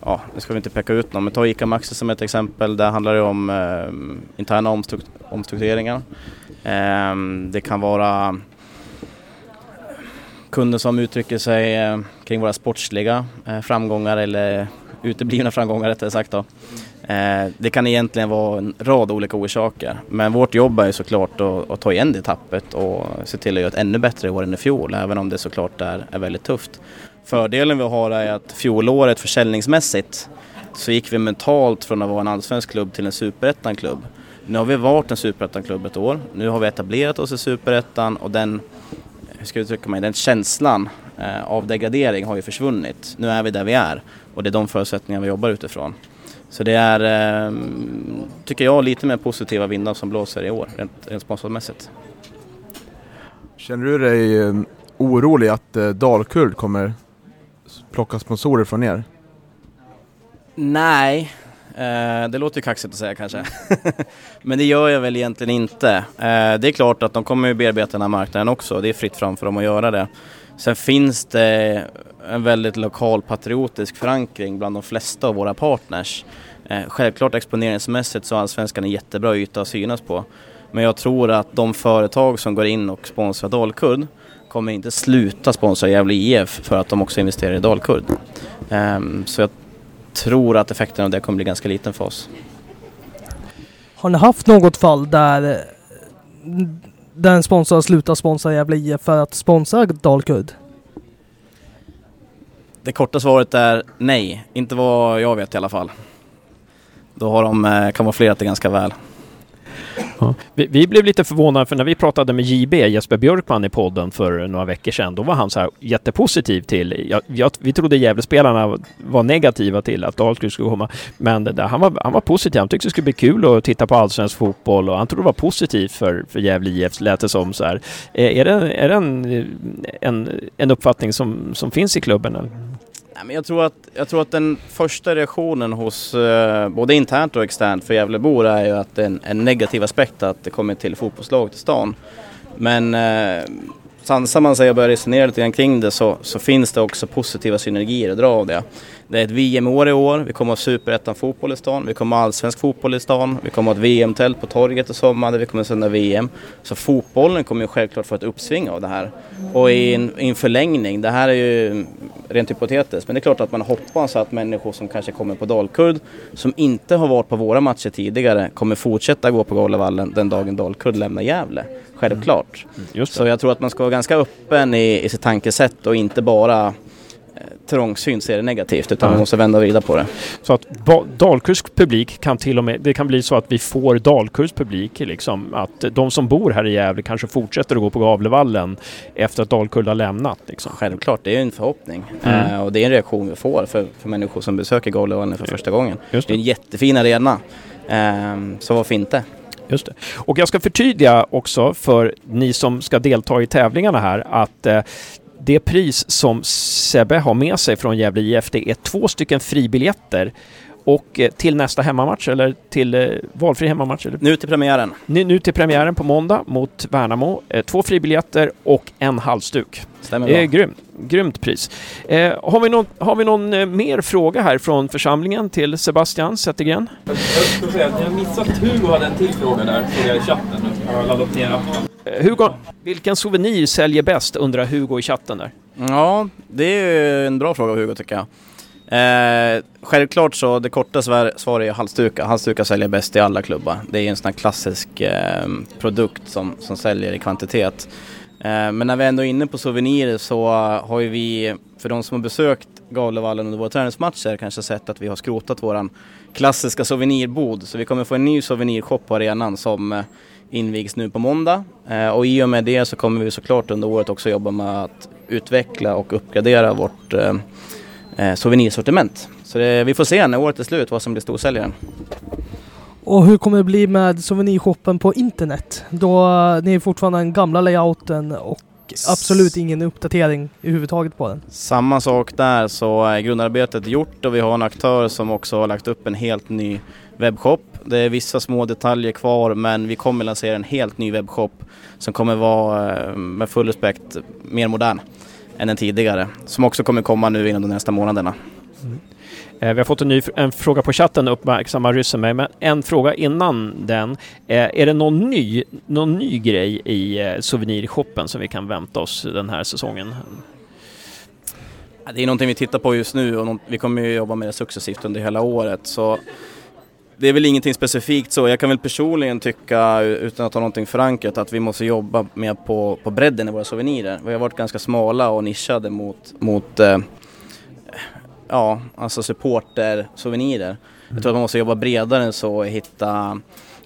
ja, nu ska vi inte peka ut någon, men ta ICA Maxi som ett exempel. Där handlar det om eh, interna omstruktureringar. Ehm, det kan vara kunder som uttrycker sig eh, kring våra sportsliga eh, framgångar eller uteblivna framgångar rättare sagt då. Eh, det kan egentligen vara en rad olika orsaker men vårt jobb är såklart att, att ta igen det tappet och se till att göra ett ännu bättre år än i fjol även om det såklart är, är väldigt tufft. Fördelen vi har är att fjolåret försäljningsmässigt så gick vi mentalt från att vara en allsvensk klubb till en superettan-klubb. Nu har vi varit en superettan-klubb ett år. Nu har vi etablerat oss i superettan och den, hur ska jag uttrycka mig, den känslan eh, av degradering har ju försvunnit. Nu är vi där vi är och det är de förutsättningar vi jobbar utifrån. Så det är, eh, tycker jag, lite mer positiva vindar som blåser i år, rent, rent sponsormässigt. Känner du dig eh, orolig att Dalkurd kommer plocka sponsorer från er? Nej, eh, det låter ju kaxigt att säga kanske. Men det gör jag väl egentligen inte. Eh, det är klart att de kommer ju bearbeta den här marknaden också. Det är fritt fram för dem att göra det. Sen finns det en väldigt lokal patriotisk förankring bland de flesta av våra partners. Eh, självklart exponeringsmässigt så har Allsvenskan en jättebra yta att synas på. Men jag tror att de företag som går in och sponsrar Dalkurd kommer inte sluta sponsra Gävle IF för att de också investerar i Dalkurd. Ehm, så jag tror att effekten av det kommer bli ganska liten för oss. Har ni haft något fall där, där en sponsor har slutat sponsra Gävle IF för att sponsra Dalkurd? Det korta svaret är nej, inte vad jag vet i alla fall. Då har de eh, kamouflerat det ganska väl. Ja. Vi, vi blev lite förvånade för när vi pratade med JB, Jesper Björkman i podden för några veckor sedan, då var han så här jättepositiv till, jag, jag, vi trodde Gävlespelarna var negativa till att Dahlqvist skulle komma, men det där, han, var, han var positiv, han tyckte det skulle bli kul att titta på allsvensk fotboll och han trodde det var positivt för, för Gävle IF, lät det som så här. Är, är det, är det en, en, en uppfattning som, som finns i klubben? Eller? Men jag, tror att, jag tror att den första reaktionen hos eh, både internt och externt för Gävlebor är ju att det är en, en negativ aspekt att det kommer till fotbollslag till stan. Men eh, sansar man sig och börjar resonera lite grann kring det så, så finns det också positiva synergier att dra av det. Det är ett VM-år i år, vi kommer att ha superettan fotboll i stan, vi kommer att ha allsvensk fotboll i stan, vi kommer att ha ett VM-tält på torget i sommar där vi kommer att sända VM. Så fotbollen kommer ju självklart få ett uppsving av det här. Och i en, i en förlängning, det här är ju rent hypotetiskt, men det är klart att man hoppas att människor som kanske kommer på Dalkurd, som inte har varit på våra matcher tidigare, kommer fortsätta gå på Galevallen den dagen Dalkurd lämnar Gävle. Självklart. Det. Så jag tror att man ska vara ganska öppen i, i sitt tankesätt och inte bara trångsynt ser det negativt utan vi måste vända och vrida på det. Så att Dalkurds publik kan till och med, det kan bli så att vi får Dalkurds publik liksom. Att de som bor här i Gävle kanske fortsätter att gå på Gavlevallen efter att Dalkurd har lämnat liksom. Självklart, det är en förhoppning. Mm. Eh, och det är en reaktion vi får för, för människor som besöker Gavlevallen för första gången. Just det är en jättefin arena. Ehm, så varför inte? Just det. Och jag ska förtydliga också för ni som ska delta i tävlingarna här att eh, det pris som Sebbe har med sig från Gävle IF det är två stycken fribiljetter och eh, till nästa hemmamatch eller till eh, valfri hemmamatch. Eller? Nu till premiären. Nu, nu till premiären på måndag mot Värnamo. Eh, två fribiljetter och en halsduk. Stämmer Det är bra. grym, grymt pris. Eh, har, vi någon, har vi någon eh, mer fråga här från församlingen till Sebastian Zettergren? Jag skulle säga att jag missat att Hugo hade en till fråga där, såg jag i chatten. Jag har laddat ner appen. Eh, Hugo, vilken souvenir säljer bäst undrar Hugo i chatten där. Ja, det är en bra fråga Hugo tycker jag. Eh, självklart så det korta svaret är halsdukar. Halsdukar säljer bäst i alla klubbar. Det är en sån här klassisk eh, produkt som, som säljer i kvantitet. Eh, men när vi ändå är inne på souvenirer så har ju vi, för de som har besökt Gavlevallen under våra träningsmatcher, kanske sett att vi har skrotat våran klassiska souvenirbod. Så vi kommer få en ny souvenirshop på arenan som eh, invigs nu på måndag. Eh, och i och med det så kommer vi såklart under året också jobba med att utveckla och uppgradera vårt eh, eh, eh, souvenirsortiment. Så det, vi får se när året är slut vad som blir storsäljaren. Och hur kommer det bli med souvenirshoppen på internet? Då eh, ni är fortfarande den gamla layouten och absolut ingen uppdatering överhuvudtaget på den. Samma sak där så är grundarbetet gjort och vi har en aktör som också har lagt upp en helt ny webbshop. Det är vissa små detaljer kvar men vi kommer lansera en helt ny webbshop som kommer vara eh, med full respekt mer modern än den tidigare. Som också kommer komma nu inom de nästa månaderna. Eh, vi har fått en ny en fråga på chatten, uppmärksamma ryssen mig, men en fråga innan den. Eh, är det någon ny, någon ny grej i eh, souvenirshoppen som vi kan vänta oss den här säsongen? Det är någonting vi tittar på just nu och vi kommer ju jobba med det successivt under hela året. Så det är väl ingenting specifikt så. Jag kan väl personligen tycka, utan att ha någonting förankrat, att vi måste jobba mer på, på bredden i våra souvenirer. Vi har varit ganska smala och nischade mot, mot eh, ja, alltså supporter-souvenirer. Jag tror att man måste jobba bredare än så och hitta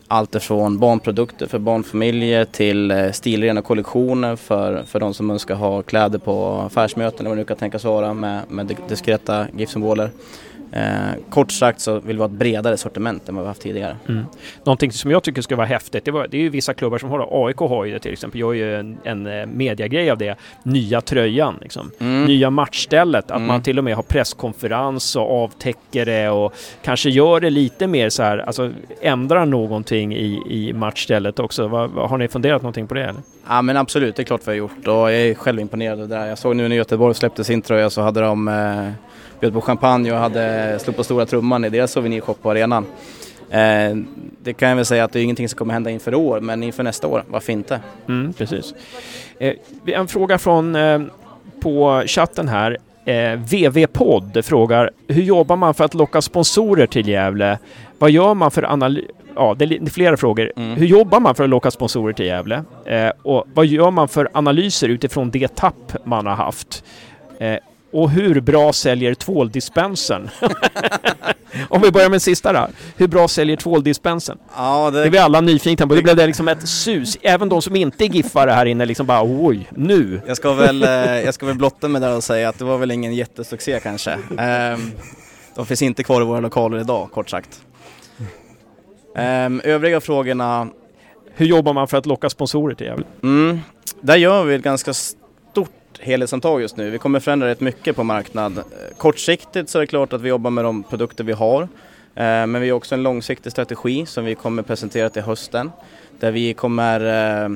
allt ifrån barnprodukter för barnfamiljer till eh, stilrena kollektioner för, för de som önskar ha kläder på affärsmöten eller vad det nu kan tänkas vara med, med diskreta GIF-symboler. Eh, kort sagt så vill vi ha ett bredare sortiment än vad vi haft tidigare. Mm. Någonting som jag tycker ska vara häftigt, det, var, det är ju vissa klubbar som har det. AIK har ju det till exempel, gör ju en, en eh, mediagrej av det. Nya tröjan, liksom. Mm. nya matchstället. Att Mm. man till och med har presskonferens och avtäcker det och kanske gör det lite mer så här, alltså ändrar någonting i, i matchstället också. Vad- vad- har ni funderat någonting på det? Eller? Ja men absolut, det är klart vi har gjort och jag är själv imponerad av det där. Jag såg nu när Göteborg släppte sin tröja så hade de eh, bjöd på champagne och hade slog på stora trumman i deras souvenirshop på arenan. Eh, det kan jag väl säga att det är ingenting som kommer hända inför år men inför nästa år, varför inte? Mm, precis. Eh, en fråga från eh, på chatten här. Eh, VV-podd frågar hur jobbar man för att locka sponsorer till Gävle? Vad gör man för analys... Ja, det är flera frågor. Mm. Hur jobbar man för att locka sponsorer till Gävle? Eh, och vad gör man för analyser utifrån det tapp man har haft? Och hur bra säljer tvåldispensen? Om vi börjar med den sista då. Hur bra säljer tvåldispensen? Ja, Det är vi alla nyfikna på. Det blev det liksom ett sus. Även de som inte är giffare här inne liksom bara oj, nu. Jag ska väl, eh, jag ska väl blotta mig där och säga att det var väl ingen jättesuccé kanske. Eh, de finns inte kvar i våra lokaler idag, kort sagt. Eh, övriga frågorna Hur jobbar man för att locka sponsorer till Gävle? Mm, där gör vi ett ganska stort helhetsomtag just nu. Vi kommer förändra rätt mycket på marknad. Eh, kortsiktigt så är det klart att vi jobbar med de produkter vi har. Eh, men vi har också en långsiktig strategi som vi kommer presentera till hösten. Där vi kommer eh,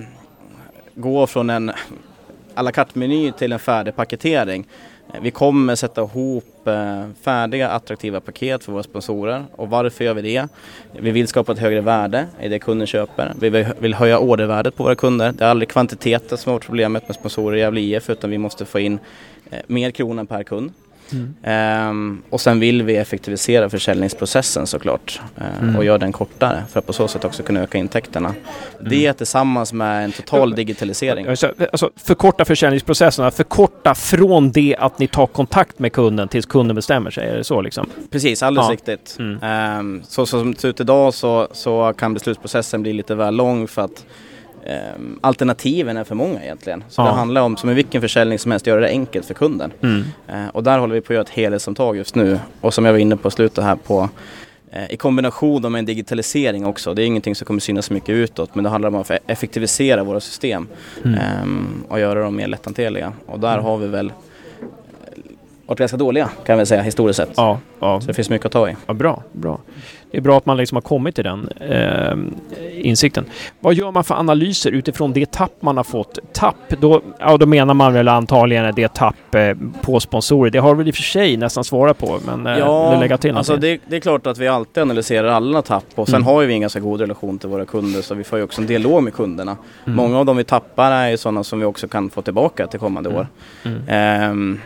gå från en à la carte-meny till en färdig paketering. Vi kommer sätta ihop eh, färdiga attraktiva paket för våra sponsorer. Och varför gör vi det? Vi vill skapa ett högre värde i det kunden köper. Vi vill- höja ordervärdet på våra kunder. Det är aldrig kvantiteten som har varit problemet med sponsorer i Gävle IF utan vi måste få in eh, mer kronor per kund. Mm. Ehm, och sen vill vi effektivisera försäljningsprocessen såklart eh, Mm. och göra den kortare för att på så sätt också kunna öka intäkterna. Det tillsammans med en total digitalisering. Alltså, förkorta försäljningsprocesserna, förkorta från det att ni tar kontakt med kunden tills kunden bestämmer sig, är det så liksom? Precis, alldeles Ja. riktigt. Mm. Ehm, så, så som det ser ut idag så, så kan beslutsprocessen bli lite väl lång för att ehm, alternativen är för många egentligen. Så Ja. det handlar om, som i vilken försäljning som helst, göra det enkelt för kunden. Mm. Eh, och där håller vi på att göra ett helhetsomtag just nu. Och som jag var inne på slutet här på eh, i kombination med en digitalisering också. Det är ingenting som kommer synas mycket utåt men det handlar om att effektivisera våra system Mm. ehm, och göra dem mer lätthanterliga. Och där har vi väl eh, varit ganska dåliga kan vi säga historiskt sett. Ja, ja. Så det finns mycket att ta i. Ja, bra, bra. Det är bra att man liksom har kommit till den eh, insikten. Vad gör man för analyser utifrån det tapp man har fått? Tapp, då, ja, då menar man väl antagligen det tapp eh, på sponsorer. Det har väl i och för sig nästan svarat på, men eh, du lägga till alltså det, det är klart att vi alltid analyserar alla tapp och sen Mm. har ju vi en ganska god relation till våra kunder så vi får ju också en dialog med kunderna. Mm. Många av dem vi tappar är ju sådana som vi också kan få tillbaka till kommande år. Mm.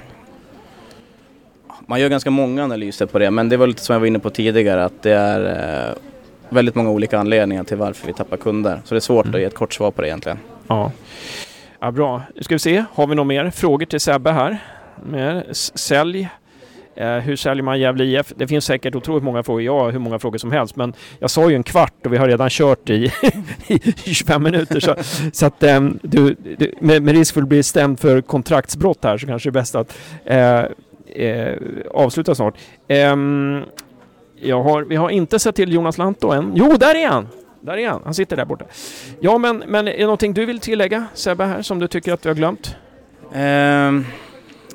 Man gör ganska många analyser på det men det var lite som jag var inne på tidigare att det är eh, väldigt många olika anledningar till varför vi tappar kunder. Så det är svårt att ge ett kort svar på det egentligen. Ja. ja, bra. Nu ska vi se, har vi några mer frågor till Sebbe här? Mer. Sälj. Eh, hur säljer man Gävle IF? Det finns säkert otroligt många frågor. Jag har hur många frågor som helst. Men jag sa ju en kvart och vi har redan kört i, i 25 minuter. Så, så att ehm, du, du, med, med risk för att bli stämd för kontraktsbrott här så kanske det är bäst att eh, eh, avsluta snart. Ehm, jag har, vi har inte sett till Jonas Lantto än. Jo, där är han! Där är han. Han sitter där borta. Ja, men, men är det någonting du vill tillägga Sebbe här som du tycker att vi har glömt? Um,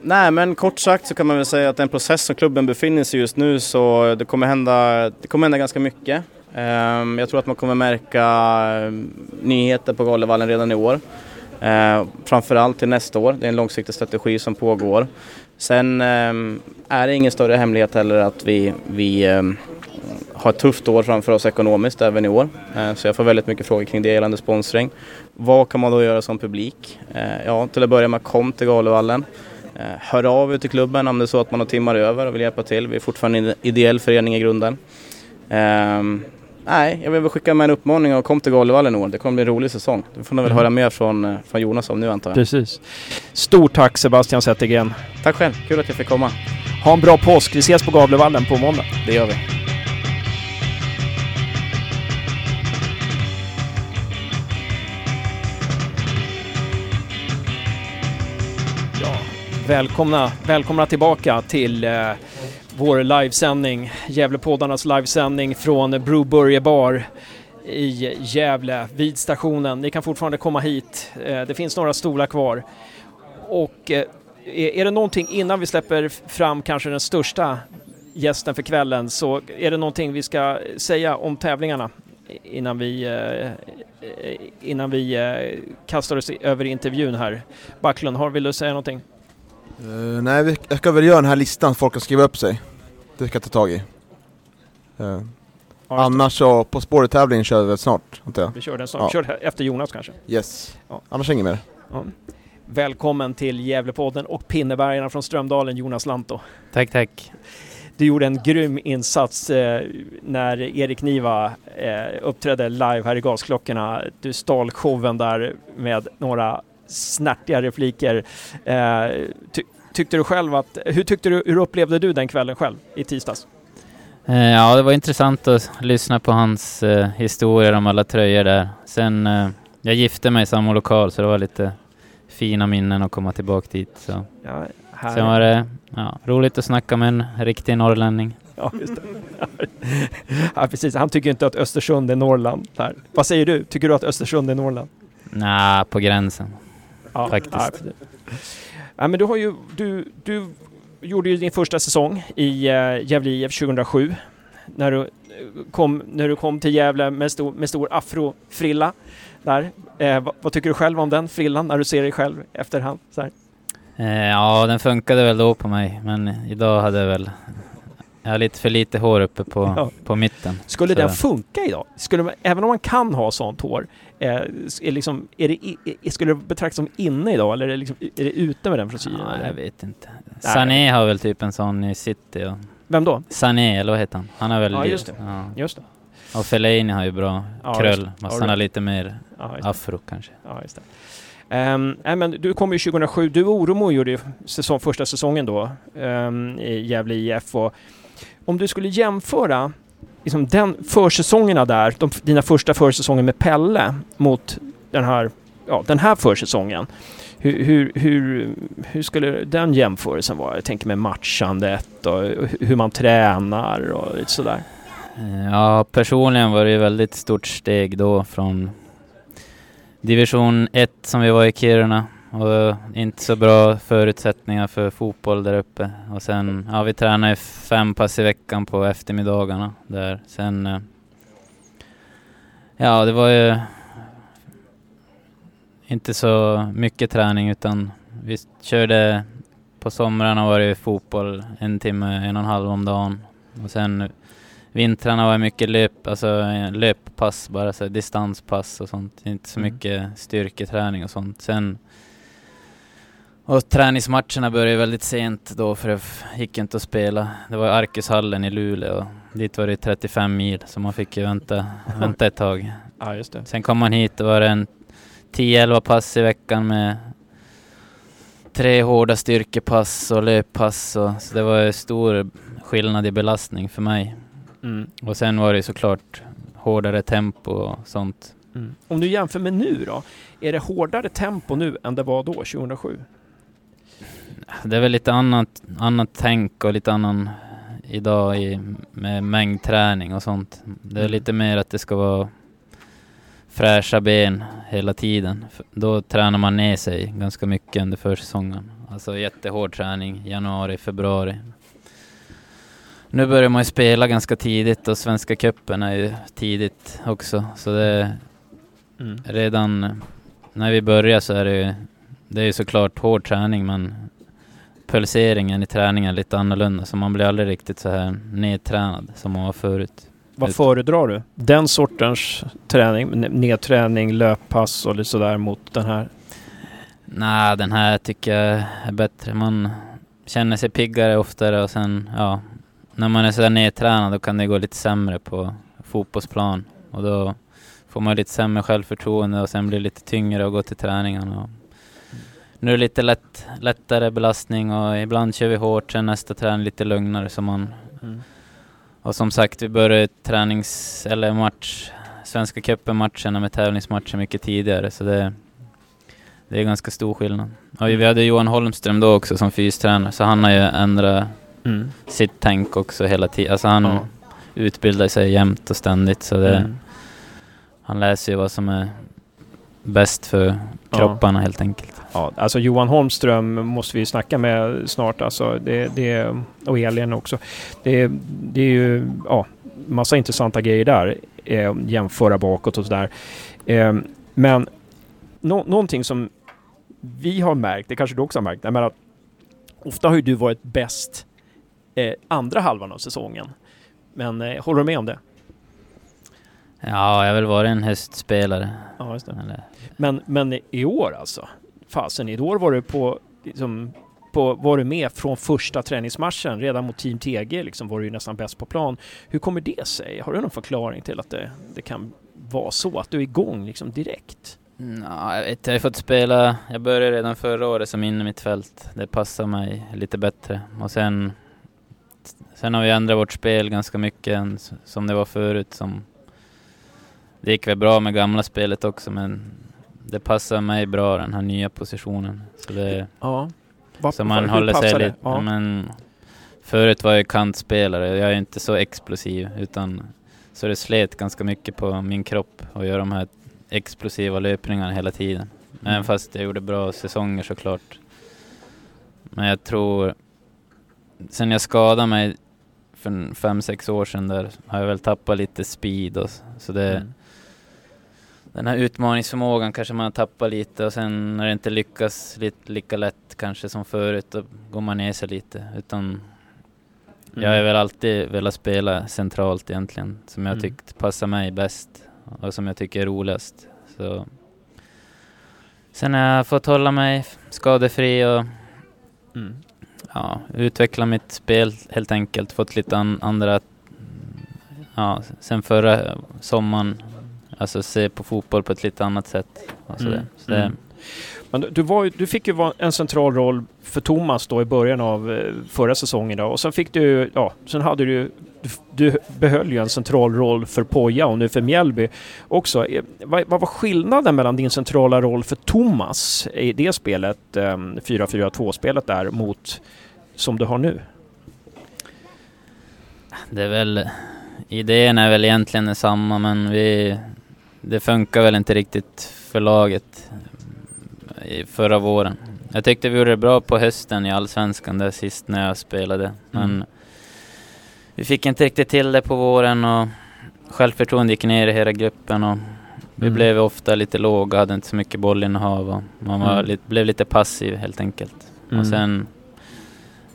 nej men kort sagt så kan man väl säga att den process som klubben befinner sig i just nu så det kommer hända, det kommer hända ganska mycket. Um, jag tror att man kommer märka ehm, nyheter på Galevallen redan i år. Uh, framförallt till nästa år. Det är en långsiktig strategi som pågår. Sen ehm, är det ingen större hemlighet heller att vi, vi ehm, har ett tufft år framför oss ekonomiskt även i år. Eh, så jag får väldigt mycket frågor kring det gällande sponsring. Vad kan man då göra som publik? Eh, ja, till att börja med kom till Galovallen. Eh, hör av er till klubben om det är så att man har timmar över och vill hjälpa till. Vi är fortfarande en ideell förening i grunden. Ehm, Nej, jag vill skicka med en uppmaning och kom till Galevallen i år. Det kommer bli en rolig säsong. Det får ni väl Mm. höra mer från, eh, från Jonas om nu antar jag. Precis. Stort tack Sebastian Zettergren. Tack själv, kul att jag fick komma. Ha en bra påsk. Vi ses på Gavlevallen på måndag. Det gör vi. Ja, välkomna, välkomna tillbaka till eh, vår livesändning, Gävlepoddarnas livesändning från Broberge bar i Gävle vid stationen. Ni kan fortfarande komma hit. Eh, det finns några stolar kvar. Och eh, är, det någonting innan vi släpper fram kanske den största gästen för kvällen så är det någonting vi ska säga om tävlingarna innan vi, eh, innan vi kastar oss över intervjun här. Backlund, har vill du säga någonting? Uh, nej, jag ska väl göra den här listan så folk kan skriva upp sig. Det ska jag ta tag i. Eh, annars så, På spåret-tävlingen kör vi väl snart, antar jag? Vi kör den snart. Ja. Kör efter Jonas kanske? Yes. Ja. Annars inget mer. Ja. Välkommen till Gävlepodden och Pinnebergarna från Strömdalen, Jonas Lantto. Tack, tack. Du gjorde en grym insats eh, när Erik Niva eh, uppträdde live här i Gasklockorna. Du stal showen där med några snärtiga repliker. Eh, tyckte du själv att, hur tyckte du, hur upplevde du den kvällen själv i tisdags? Eh, Ja, det var intressant att lyssna på hans eh, historier om alla tröjor där. Sen, eh, jag gifte mig i samma lokal så det var lite fina minnen att komma tillbaka dit. Så. Ja, här- Sen var det ja, roligt att snacka med en riktig norrlänning. Ja, just det. ja, precis. Han tycker inte att Östersund är Norrland. Där. Vad säger du? Tycker du att Östersund är Norrland? Nja, på gränsen. Ja, Faktiskt. ja. Ja, men du, har ju, du, du gjorde ju din första säsong i uh, Gävle IF 2007. När du, eh, kom, när du kom till Gävle med stor, med stor afrofrilla. Där. Eh, vad, vad tycker du själv om den frillan när du ser dig själv efterhand? Så här? Eh, ja, den funkade väl då på mig, men idag hade jag väl jag har lite för lite hår uppe på, Ja. på mitten. Skulle Så- den funka idag? Skulle man, även om man kan ha sånt hår, eh, är liksom, är det, i- skulle det betraktas som inne idag eller är det, liksom, är det ute med den frisyren? Ja, eller? jag vet inte. Nej. Sané har väl typ en sån i city. Och Vem då? Sané, eller vad heter han? Han har väl... Ja, just det. Ja. Just det. Och Fellaini har ju bra Ja, kröll, fast han har lite mer Ja, afro kanske. Ja, just det. Ehm, nej, men du kom ju 2007, du och Oromo gjorde ju säsong, första säsongen då ehm, i Gävle IF. Och om du skulle jämföra liksom den försäsongerna där, de, dina första försäsonger med Pelle mot den här, ja, den här försäsongen. Hur, hur, hur, hur skulle den jämförelsen vara? Jag tänker med matchandet och hur man tränar och lite sådär. Ja, personligen var det ju väldigt stort steg då från division 1 som vi var i Kiruna och inte så bra förutsättningar för fotboll där uppe. Och sen, ja vi tränade fem pass i veckan på eftermiddagarna där. Sen, eh, ja det var ju inte så mycket träning utan vi körde på somrarna var det fotboll en timme, en och en halv om dagen. Och sen vintrarna var det mycket löp, alltså eh, löppass, bara så distanspass och sånt. Inte så Mm. mycket styrketräning och sånt. Sen och träningsmatcherna började väldigt sent då för det gick inte att spela. Det var Arkushallen i Luleå och dit var det 35 mil så man fick ju vänta, vänta ett tag. Ja, just det. Sen kom man hit och var det en 10-11 pass i veckan med tre hårda styrkepass och löppass. Och, så det var stor skillnad i belastning för mig. Mm. Och sen var det såklart hårdare tempo och sånt. Mm. Om du jämför med nu då, är det hårdare tempo nu än det var då, 2007? Det är väl lite annat, annat tänk och lite annan idag i, med mängdträning och sånt. Det är Mm. lite mer att det ska vara fräscha ben hela tiden. Då tränar man ner sig ganska mycket under försäsongen. Alltså jättehård träning, januari, februari. Nu börjar man ju spela ganska tidigt och Svenska cupen är ju tidigt också. Så det är Mm. redan när vi börjar så är det ju, det är ju såklart hård träning men pulseringen i träningen lite annorlunda så man blir aldrig riktigt så här nedtränad som man var förut. Vad föredrar du? Den sortens träning, ne- nedträning, löppass och lite sådär mot den här? Nej, den här tycker jag är bättre. Man känner sig piggare oftare och sen, ja, när man är sådär nedtränad då kan det gå lite sämre på fotbollsplan och då får man lite sämre självförtroende och sen blir det lite tyngre att gå till träningarna. Nu är det lite lätt, lättare belastning och ibland kör vi hårt, sen nästa träning lite lugnare så man Mm. och som sagt, vi började tränings eller match, Svenska cupen-matcherna med tävlingsmatcher mycket tidigare så det, det är ganska stor skillnad. Och vi hade Johan Holmström då också som fystränare så han har ju ändrat Mm. sitt tänk också hela tiden. Alltså han Ja. utbildar sig jämt och ständigt så det, Mm. han läser ju vad som är bäst för kropparna helt enkelt. Ja, alltså Johan Holmström måste vi snacka med snart alltså. Det, det, och Elin också. Det, det är ju ja, massa intressanta grejer där. Eh, jämföra bakåt och sådär. Eh, men nå, någonting som vi har märkt, det kanske du också har märkt, jag menar, ofta har ju du varit bäst eh, andra halvan av säsongen. Men eh, håller du med om det? Ja, jag har väl varit en höstspelare. Ja, just det. Men, men i år alltså? Fasen, i år var du på, liksom, på, var du med från första träningsmatchen, redan mot Team TG liksom var du ju nästan bäst på plan. Hur kommer det sig? Har du någon förklaring till att det, det kan vara så, att du är igång liksom direkt? Ja, jag vet, jag har fått spela, jag började redan förra året som inne mitt fält. Det passar mig lite bättre. Och sen, sen har vi ändrat vårt spel ganska mycket än som det var förut. Som, det gick väl bra med gamla spelet också men det passar mig bra den här nya positionen. Så, det, Ja. Vad- så man håller sig lite, Ja. men förut var jag kantspelare, jag är inte så explosiv utan så det slet ganska mycket på min kropp att göra de här explosiva löpningarna hela tiden. Även Mm. fast jag gjorde bra säsonger såklart. Men jag tror, sen jag skadade mig för fem sex år sedan där har jag väl tappat lite speed och så det Mm. Den här utmaningsförmågan kanske man har tappat lite och sen när det inte lyckas lite, lika lätt kanske som förut då går man ner sig lite. Utan Jag har väl alltid velat spela centralt egentligen, som jag Mm. tyckt passar mig bäst och som jag tycker är roligast. Så. Sen har jag fått hålla mig skadefri och Mm. ja, utveckla mitt spel helt enkelt. Fått lite an andra, ja, sen förra sommaren, alltså se på fotboll på ett lite annat sätt. Och så Mm. det. Mm. Men du, var, du fick ju vara en central roll för Thomas då i början av eh, förra säsongen då. och sen fick du, ja, sen hade du, du, du behöll ju en central roll för Poja och nu för Mjällby också. Eh, Vad, vad var skillnaden mellan din centrala roll för Thomas i det spelet, eh, 4-4-2-spelet där, mot som du har nu? Det är väl, idén är väl egentligen densamma men vi, det funkar väl inte riktigt för laget i förra våren. Jag tyckte vi gjorde det bra på hösten i Allsvenskan där sist när jag spelade. Men Mm. vi fick inte riktigt till det på våren och självförtroendet gick ner i hela gruppen och vi Mm. blev ofta lite låga, hade inte så mycket bollinnehav och man var Mm. lite, blev lite passiv helt enkelt. Mm. Och sen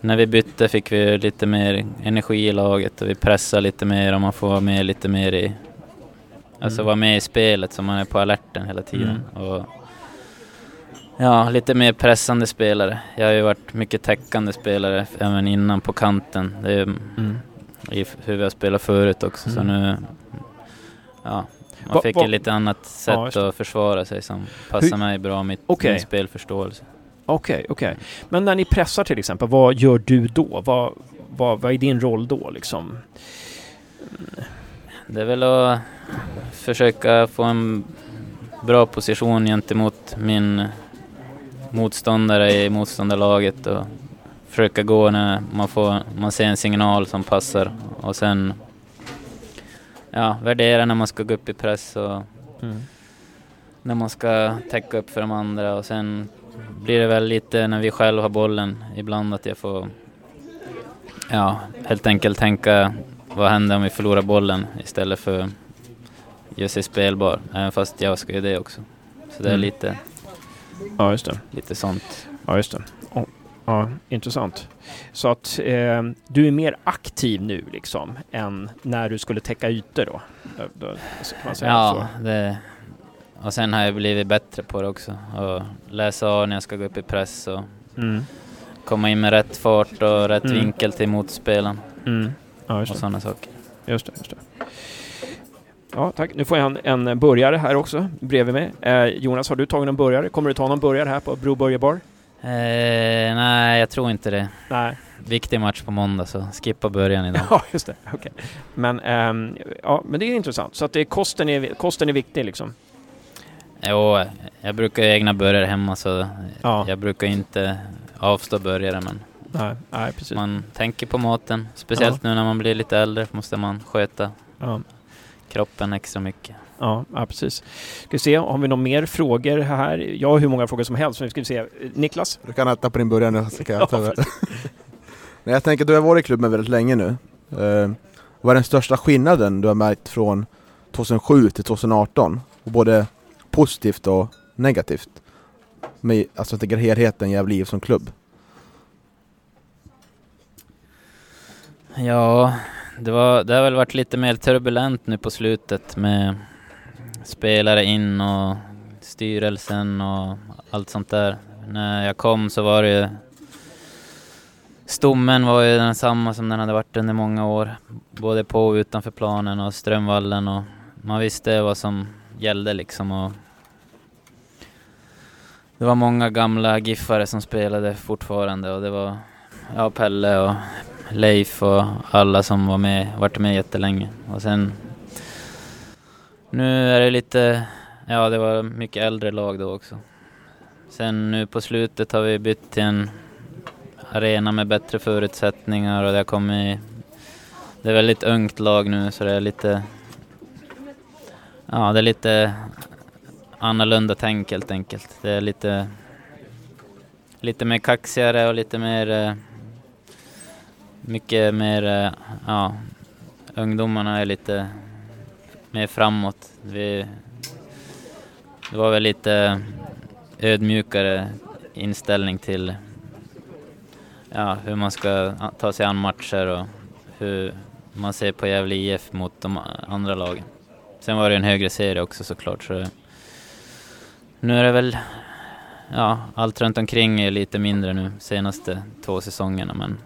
när vi bytte fick vi lite mer energi i laget och vi pressade lite mer och man får vara med lite mer i Alltså Mm. vara med i spelet så man är på alerten hela tiden. Och, ja, lite mer pressande spelare. Jag har ju varit mycket täckande spelare även innan på kanten. Det är Mm. i hur vi har spelat förut också. Så Mm. nu, ja, man Va- fick va- ett lite annat Ja, sätt det. att försvara sig som passar Hur- mig bra, mitt, Okej. min spelförståelse. Okej, okej. Men när ni pressar till exempel, vad gör du då? Vad, vad, vad är din roll då liksom? Det är väl att försöka få en bra position gentemot min motståndare i motståndarlaget och försöka gå när man, får, man ser en signal som passar och sen ja, värdera när man ska gå upp i press och Mm. när man ska täcka upp för de andra och sen blir det väl lite när vi själva har bollen ibland att jag får ja, helt enkelt tänka vad händer om vi förlorar bollen istället för göra sig spelbar, även fast jag ska göra det också. Så det är Mm. lite, Ja, just det. lite sånt. Ja, just det. Oh, ja, intressant. Så att eh, du är mer aktiv nu liksom än när du skulle täcka ytor då? då, då Ja, det, och sen har jag blivit bättre på det också. Och läsa av när jag ska gå upp i press och Mm. komma in med rätt fart och rätt Mm. vinkel till motspelaren. Mm. Ja, och sådana saker. Just det, just det. Ja, tack. Nu får jag en, en burgare här också bredvid mig. Eh, Jonas, har du tagit någon burgare? Kommer du ta någon burgare här på Bro Burger Bar? Eh, nej, jag tror inte det. Nej. Viktig match på måndag så skippa början idag. Ja, just det. Okej. Men, ehm, ja, men det är intressant. Så att det är, kosten, är, kosten är viktig liksom? Jo, jag brukar egna burgare hemma så Ja. jag brukar inte avstå burgare men Nej, nej precis. man tänker på maten. Speciellt nu när man blir lite äldre måste man sköta Ja. kroppen extra mycket. Ja, ja, precis. Ska vi se, har vi några mer frågor här? Jag har hur många frågor som helst, men ska vi se. Niklas? Du kan äta på din burgare nu så kan jag Ja, ta över. Nej, jag tänker, du har varit i klubben väldigt länge nu. Eh, vad är den största skillnaden du har märkt från 2007 till 2018? Och både positivt och negativt? Med, alltså jag tänker helheten Gävle IF som klubb. Ja, det, var, det har väl varit lite mer turbulent nu på slutet med spelare in och styrelsen och allt sånt där. När jag kom så var det ju Stommen var ju densamma som den hade varit under många år. Både på och utanför planen och Strömvallen och man visste vad som gällde liksom. Och det var många gamla giffare som spelade fortfarande och det var ja, Pelle och Leif och alla som var med, varit med jättelänge. Och sen nu är det lite, ja det var mycket äldre lag då också. Sen nu på slutet har vi bytt till en arena med bättre förutsättningar och det har kommit, det är väldigt ungt lag nu så det är lite, ja det är lite annorlunda tänk helt enkelt. Det är lite, lite mer kaxigare och lite mer eh, mycket mer, eh, ja, ungdomarna är lite mer framåt. Vi, det var väl lite ödmjukare inställning till ja, hur man ska ta sig an matcher och hur man ser på Gävle IF mot de andra lagen. Sen var det en högre serie också såklart. Så nu är det väl, ja, allt runt omkring är lite mindre nu senaste två säsongerna men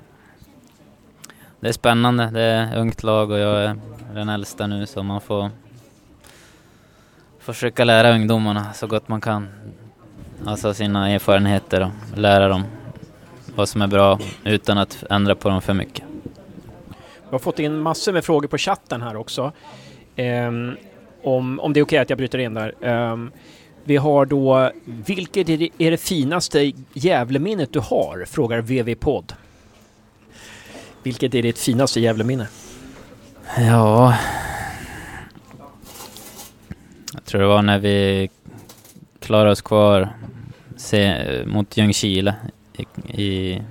det är spännande. Det är ungt lag och jag är den äldsta nu så man får försöka lära ungdomarna så gott man kan. Alltså sina erfarenheter och lära dem vad som är bra utan att ändra på dem för mycket. Vi har fått in massor med frågor på chatten här också. Um, om, om det är okej att jag bryter in där. Um, vi har då, vilket är det, är det finaste Gävleminnet du har? Frågar VV-podd. Vilket är ditt finaste Gävleminne? Ja... Jag tror det var när vi klarade oss kvar se, mot Ljungskile i, i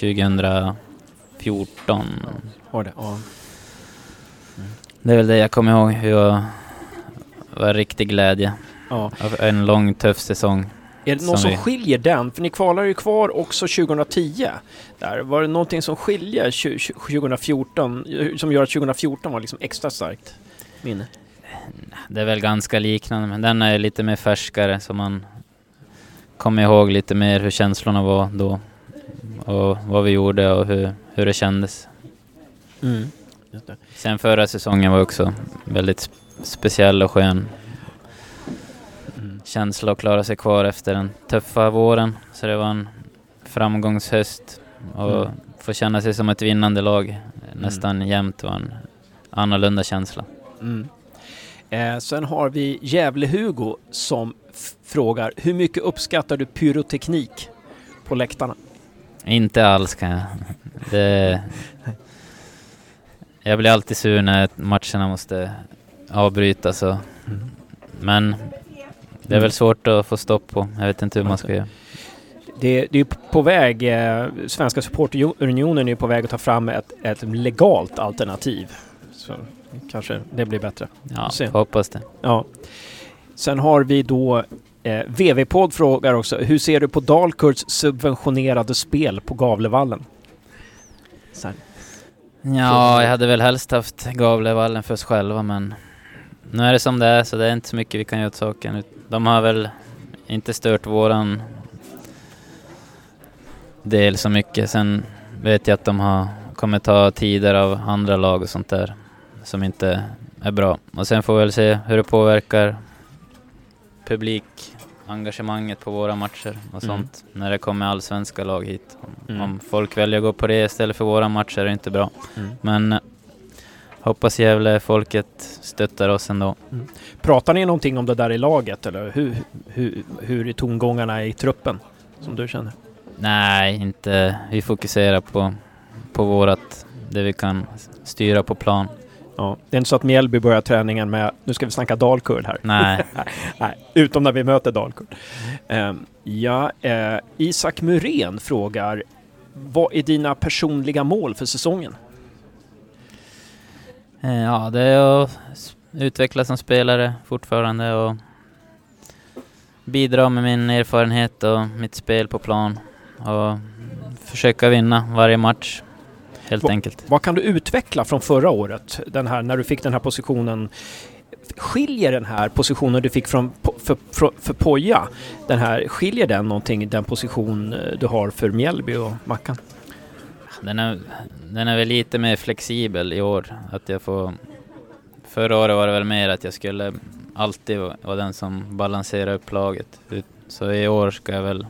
2014. Var det? Ja. Det är väl det jag kommer ihåg, hur jag var riktig glädje. Ja. En lång tuff säsong. Är det något som skiljer den? För ni kvalar ju kvar också 2010. Där. Var det någonting som skiljer tju- tju- 2014, som gör att 2014 var liksom extra starkt minne? Det är väl ganska liknande, men den är lite mer färskare så man kommer ihåg lite mer hur känslorna var då. Och vad vi gjorde och hur, hur det kändes. Mm. Sen förra säsongen var också väldigt sp- speciell och skön känsla att klara sig kvar efter den tuffa våren. Så det var en framgångshöst och Mm. få känna sig som ett vinnande lag nästan jämt var en annorlunda känsla. Mm. Eh, sen har vi Gävle-Hugo som frågar hur mycket uppskattar du pyroteknik på läktarna? Inte alls kan jag. Det... Jag blir alltid sur när matcherna måste avbrytas. Och... Men det är väl svårt att få stopp på. Jag vet inte hur man ska göra. Det, det är på väg, eh, Svenska supportunionen är på väg att ta fram ett, ett legalt alternativ. Så kanske det blir bättre. Ja, hoppas det. Ja. Sen har vi då eh, VV-podd frågar också, hur ser du på Dalkurds subventionerade spel på Gavlevallen? Här. Ja, jag hade väl helst haft Gavlevallen för oss själva men nu är det som det är så det är inte så mycket vi kan göra åt saken. De har väl inte stört våran del så mycket. Sen vet jag att de har kommer ta tider av andra lag och sånt där som inte är bra. Och sen får vi väl se hur det påverkar publikengagemanget på våra matcher och Mm. sånt när det kommer allsvenska lag hit. Mm. Om folk väljer att gå på det istället för våra matcher är det inte bra. Mm. Men hoppas Gävle folket stöttar oss ändå. Pratar ni någonting om det där i laget eller hur, hur, hur är tongångarna i truppen som du känner? Nej, inte. Vi fokuserar på, på vårat, det vi kan styra på plan. Ja, det är inte så att Mjällby börjar träningen med nu ska vi snacka Dalkurd här. Nej. Nej, utom när vi möter Dalkurd. Ehm, ja, eh, Isak Muren frågar vad är dina personliga mål för säsongen? Eh, Ja, det är att utvecklas som spelare fortfarande och bidra med min erfarenhet och mitt spel på plan och försöka vinna varje match helt Va- enkelt. Vad kan du utveckla från förra året? Den här, när du fick den här positionen. Skiljer den här positionen du fick från, för, för, för Poja, den här, skiljer den någonting, den position eh, du har för Mjällby och Mackan? Den är, den är väl lite mer flexibel i år. Att jag får... Förra året var det väl mer att jag skulle alltid vara den som balanserar upp laget. Så i år ska jag väl...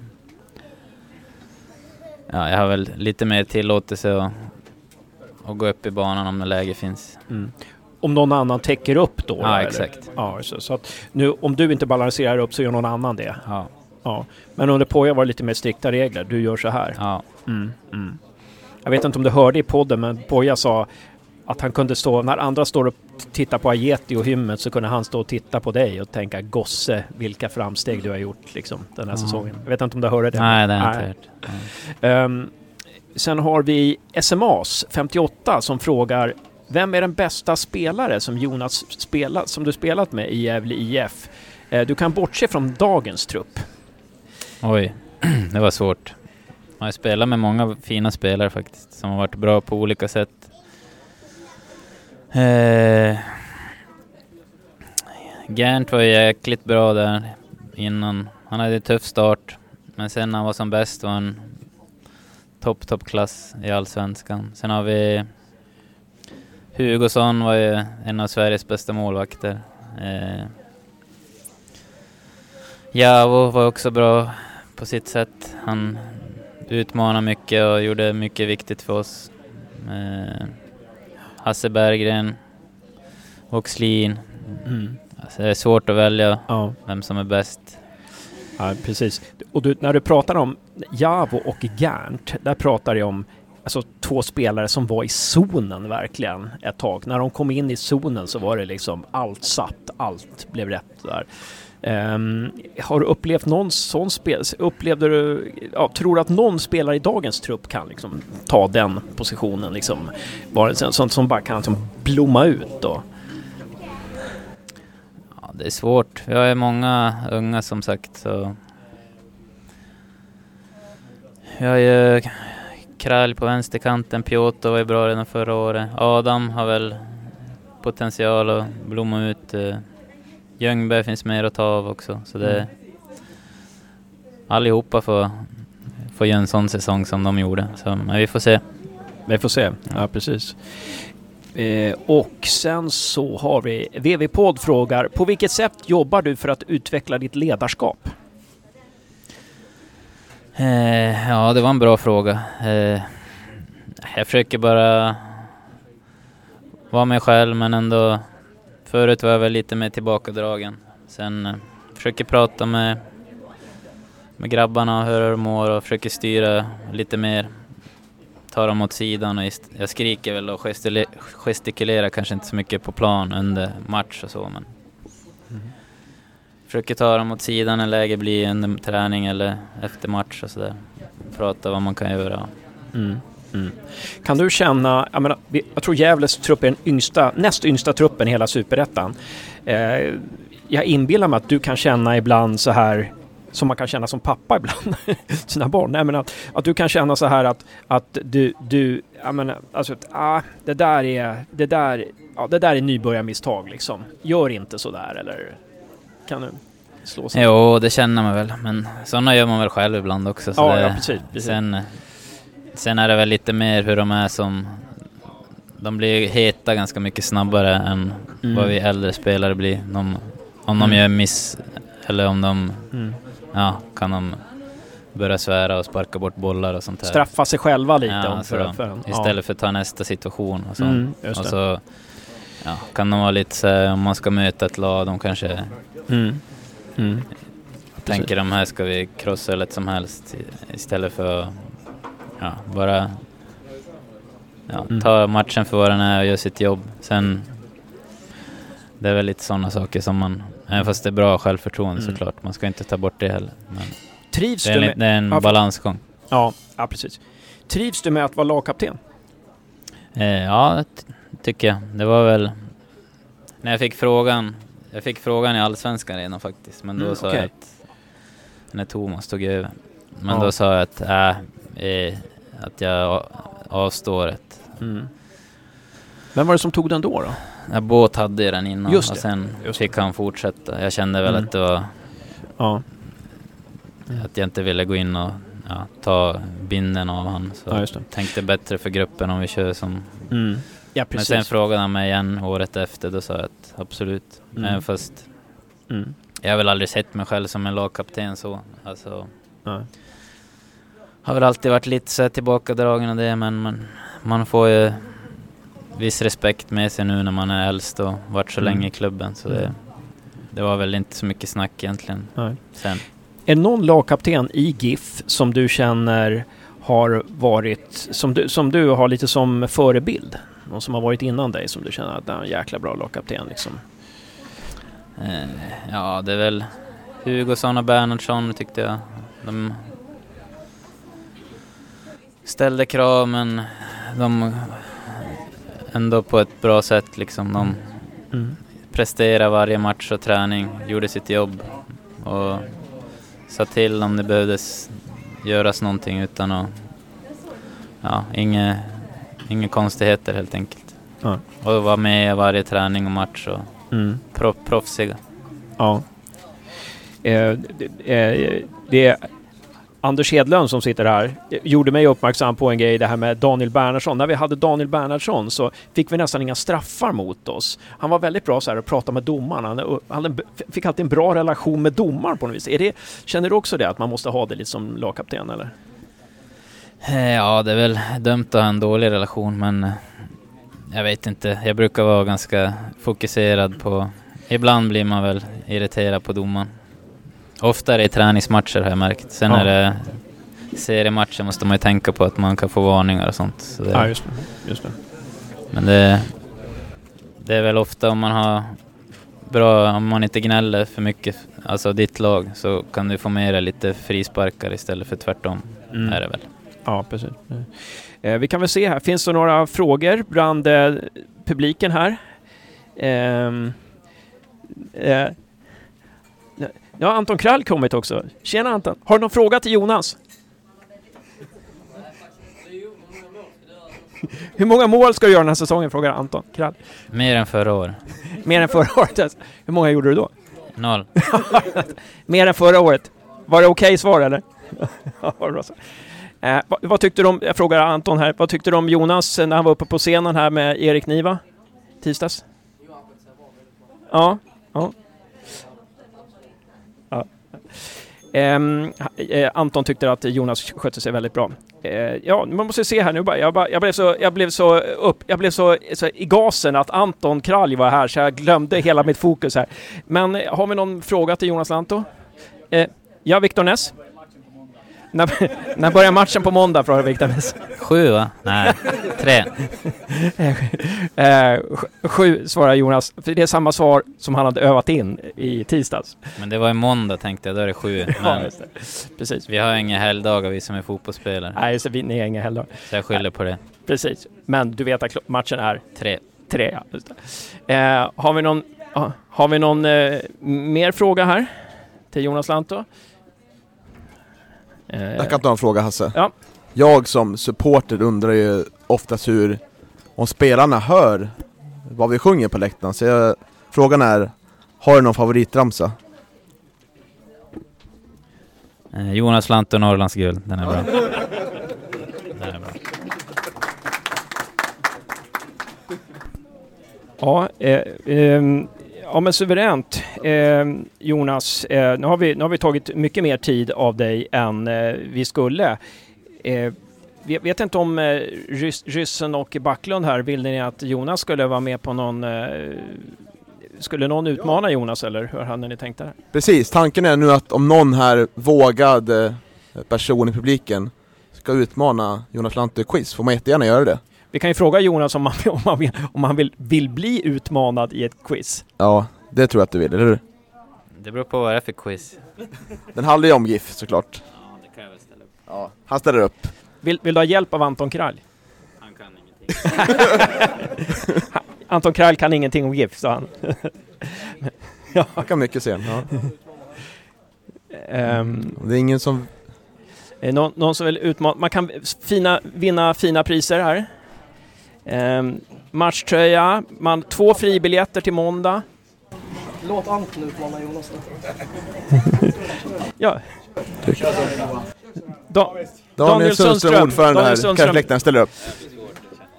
Ja, jag har väl lite mer tillåtelse att, att gå upp i banan om det läge finns. Mm. Om någon annan täcker upp då? Ja, eller? exakt. Ja, så, så att nu, om du inte balanserar upp så gör någon annan det? Ja. ja. Men under Poja var det lite mer strikta regler. Du gör så här? Ja. Mm, mm. Jag vet inte om du hörde i podden, men Poja sa att han kunde stå, när andra står och tittar på Ajeti och hymmet så kunde han stå och titta på dig och tänka gosse vilka framsteg du har gjort liksom den här Ja. säsongen. Jag vet inte om du hörde det? Nej, det har jag inte hört. Ehm, sen har vi SMAs 58 som frågar vem är den bästa spelare som Jonas spelat, som du spelat med i Gävle IF? Eh, du kan bortse från dagens trupp. Oj, det var svårt. Man har spelat med många fina spelare faktiskt, som har varit bra på olika sätt. Eh, Gerndt var ju jäkligt bra där innan. Han hade en tuff start. Men sen när han var som bäst var han topp, toppklass i Allsvenskan. Sen har vi Hugosson var ju en av Sveriges bästa målvakter. Eh, Javo var också bra på sitt sätt. Han utmanade mycket och gjorde mycket viktigt för oss. Eh, Hasse Berggren, Oxlin. Mm. Alltså det är svårt att välja Ja. vem som är bäst. Ja, precis. Och du, när du pratar om Javo och Gerndt, där pratar jag om alltså, två spelare som var i zonen verkligen ett tag. När de kom in i zonen så var det liksom allt satt, allt blev rätt där. Um, har du upplevt någon sån spel? Upplevde du, ja, tror du att någon spelare i dagens trupp kan liksom ta den positionen? Liksom, var en sånt som bara kan liksom blomma ut då? Ja, det är svårt. Vi har ju många unga som sagt så... Vi har ju Kralj på vänsterkanten, Piotr var ju bra redan förra året. Adam har väl potential att blomma ut. eh, Ljungberg finns mer att ta av också. Så det... Mm. Allihopa får, får göra en sån säsong som de gjorde. Så, men vi får se. Vi får se, ja precis. Eh, och sen så har vi VV Podd frågar, på vilket sätt jobbar du för att utveckla ditt ledarskap? Eh, ja, det var en bra fråga. Eh, jag försöker bara vara mig själv men ändå... Förut var jag väl lite mer tillbakadragen. Sen eh, försöker prata med, med grabbarna, höra hur de mår och försöker styra lite mer. Ta dem åt sidan och jag skriker väl och gestikulerar kanske inte så mycket på plan under match och så men Försöker ta dem åt sidan när läge blir under träning eller efter match och sådär. Prata vad man kan göra. Mm. Mm. Kan du känna, jag, menar, jag tror Gävles trupp är den yngsta, näst yngsta truppen i hela Superettan. Eh, jag inbillar mig att du kan känna ibland så här som man kan känna som pappa ibland, sina barn. Nej, men att, att du kan känna så här att, att du, du jag menar, alltså, att, ah, det där är, det där, ja, det där är nybörjarmisstag liksom. Gör inte så där eller kan du slå sig? Jo, det känner man väl. Men sådana gör man väl själv ibland också. Så Ja, det, ja, precis, precis. Sen, sen är det väl lite mer hur de är som... De blir heta ganska mycket snabbare än Mm. vad vi äldre spelare blir. De, om de Mm. gör miss eller om de... Mm. Ja, kan de börja svära och sparka bort bollar och sånt där. Straffa sig själva lite Ja, om för, så för, ja. Istället för att ta nästa situation och så. Mm, och så ja, kan de vara lite så om man ska möta ett lag, de kanske Mm. Mm. tänker de här ska vi krossa hur lätt som helst istället för att ja, bara ja, Mm. ta matchen för vad den är och göra sitt jobb. Sen det är väl lite sådana saker som man, även fast det är bra självförtroende Mm. såklart, man ska inte ta bort det heller. Men Trivs det är, du med... det är en Ja, balansgång. Ja, ja, precis. Trivs du med att vara lagkapten? Eh, ja, det ty- tycker jag. Det var väl när jag fick frågan. Jag fick frågan i Allsvenskan redan faktiskt, men då Mm, sa okej. jag att när Thomas tog över. Men Ja. då sa jag att, äh, eh, att jag avstår ett. Mm. Vem var det som tog den då? då? Ja, Båt hade ju den innan Just och sen just fick han fortsätta. Jag kände väl Mm. att det var Ja. att jag inte ville gå in och ja, ta binden av han. Så Ja, just det. tänkte bättre för gruppen om vi kör som Mm. Ja, Men precis. sen frågade han mig igen året efter, då sa jag att absolut. Mm. Även fast Mm. jag har väl aldrig sett mig själv som en lagkapten så. Alltså, Nej. Har väl alltid varit lite så här tillbakadragen och det, men man, man får ju viss respekt med sig nu när man är äldst och varit så Mm. länge i klubben. Så det, det var väl inte så mycket snack egentligen. Nej. Sen. Är det någon lagkapten i GIF som du känner har varit, som du, som du har lite som förebild? Någon som har varit innan dig som du känner att det är en jäkla bra lagkapten liksom? Eh, ja, det är väl Hugosson och Bernhardsson tyckte jag. De ställde krav men de ändå på ett bra sätt liksom. De Mm. presterade varje match och träning, gjorde sitt jobb och sa till om det behövdes göras någonting utan att, ja, inga, inga konstigheter helt enkelt. Ja. Och vara med i varje träning och match och Mm. proff, proffsiga. Ja. Eh, det, eh, det Anders Hedlund som sitter här gjorde mig uppmärksam på en grej, det här med Daniel Bernhardsson. När vi hade Daniel Bernhardsson så fick vi nästan inga straffar mot oss. Han var väldigt bra så här att prata med domaren. Han eh, han hade en, fick alltid en bra relation med domaren på något vis. Är det, känner du också det, att man måste ha det lite som lagkapten eller? Eh, ja, det är väl dumt att ha en dålig relation men eh, jag vet inte. Jag brukar vara ganska fokuserad på... Ibland blir man väl irriterad på domaren. Ofta är det i träningsmatcher har jag märkt. Sen Ja. är det seriematcher måste man ju tänka på att man kan få varningar och sånt. Så det, Ja, just det. Just det. Men det, det är väl ofta om man har bra, om man inte gnäller för mycket, alltså ditt lag, så kan du få med dig lite frisparkar istället för tvärtom. Mm. Är det väl. Ja, precis. Eh, vi kan väl se här, finns det några frågor bland eh, publiken här? Ehm, eh, ja, Anton Krall kommit också. Tjena Anton! Har du någon fråga till Jonas? Hur många mål ska du göra den här säsongen? Frågar Anton Krall. Mer än förra året. Mer än förra året? alltså. Hur många gjorde du då? Noll. Mer än förra året? Var det okej svar eller? ja, bra. Eh, vad, vad tyckte du om, jag frågar Anton här, vad tyckte du om Jonas när han var uppe på scenen här med Erik Niva? Tisdags? Ja. ja. Ehm, Ehm, eh, Anton tyckte att Jonas skötte sig väldigt bra. Eh, ja, man måste se här nu bara. Jag, bara, jag blev, så, jag blev, så, upp, jag blev så, så i gasen att Anton Kralj var här så jag glömde hela mitt fokus här. Men eh, har vi någon fråga till Jonas Lanto? Eh, ja, Viktor Ness? När, när börjar matchen på måndag? frågar Viktor. Sju va? Nej, tre. Eh, sj- sju svarar Jonas. För det är samma svar som han hade övat in i tisdags. Men det var i måndag tänkte jag, då är det sju. Ja, det. Precis. vi har inga helgdagar vi som är fotbollsspelare. Nej, så vi, ni är inga heller. Så jag skyller på det. Precis. Men du vet att matchen är? Tre. Tre, ja. Eh, har vi någon, har vi någon eh, mer fråga här till Jonas Lanto? Eh, Jag kan ta en fråga Hasse. Ja. Jag som supporter undrar ju oftast hur, om spelarna hör vad vi sjunger på läktaren. Så jag, frågan är, har du någon favoritramsa? Eh, Jonas Lantto, Norrlands guld. Den är bra. Den är bra. Ja, eh, ehm, ja men suveränt. Ehm, Jonas, eh, nu, har vi, nu har vi tagit mycket mer tid av dig än eh, vi skulle. Eh, vi vet inte om eh, Rys, Ryssen och Backlund här ville ni att Jonas skulle vara med på någon... Eh, skulle någon utmana Jonas eller hur hade ni tänkt där? Precis, tanken är nu att om någon här vågad eh, person i publiken ska utmana Jonas Lantto i quiz, får man jättegärna göra det. Vi kan ju fråga Jonas om han, om han, vill, om han vill, vill bli utmanad i ett quiz. Ja, det tror jag att du vill, eller hur? Det beror på vad det är för quiz. Den handlar ju om GIF såklart. Ja, det kan jag väl ställa upp. Ja, han ställer upp. Vill, vill du ha hjälp av Anton Kralj? Han kan ingenting. Anton Kralj kan ingenting om GIF, sa han. ja. Han kan mycket sen. Ja. Ehm, Det är ingen som... någon, någon som vill utmana? Man kan fina, vinna fina priser här. Ehm, matchtröja, man, två fribiljetter till måndag. Låt Anton utmana Jonas Ja. Da, Daniel, Sundström, ordförande Daniel här, Sundström. kanske läktaren ställer upp.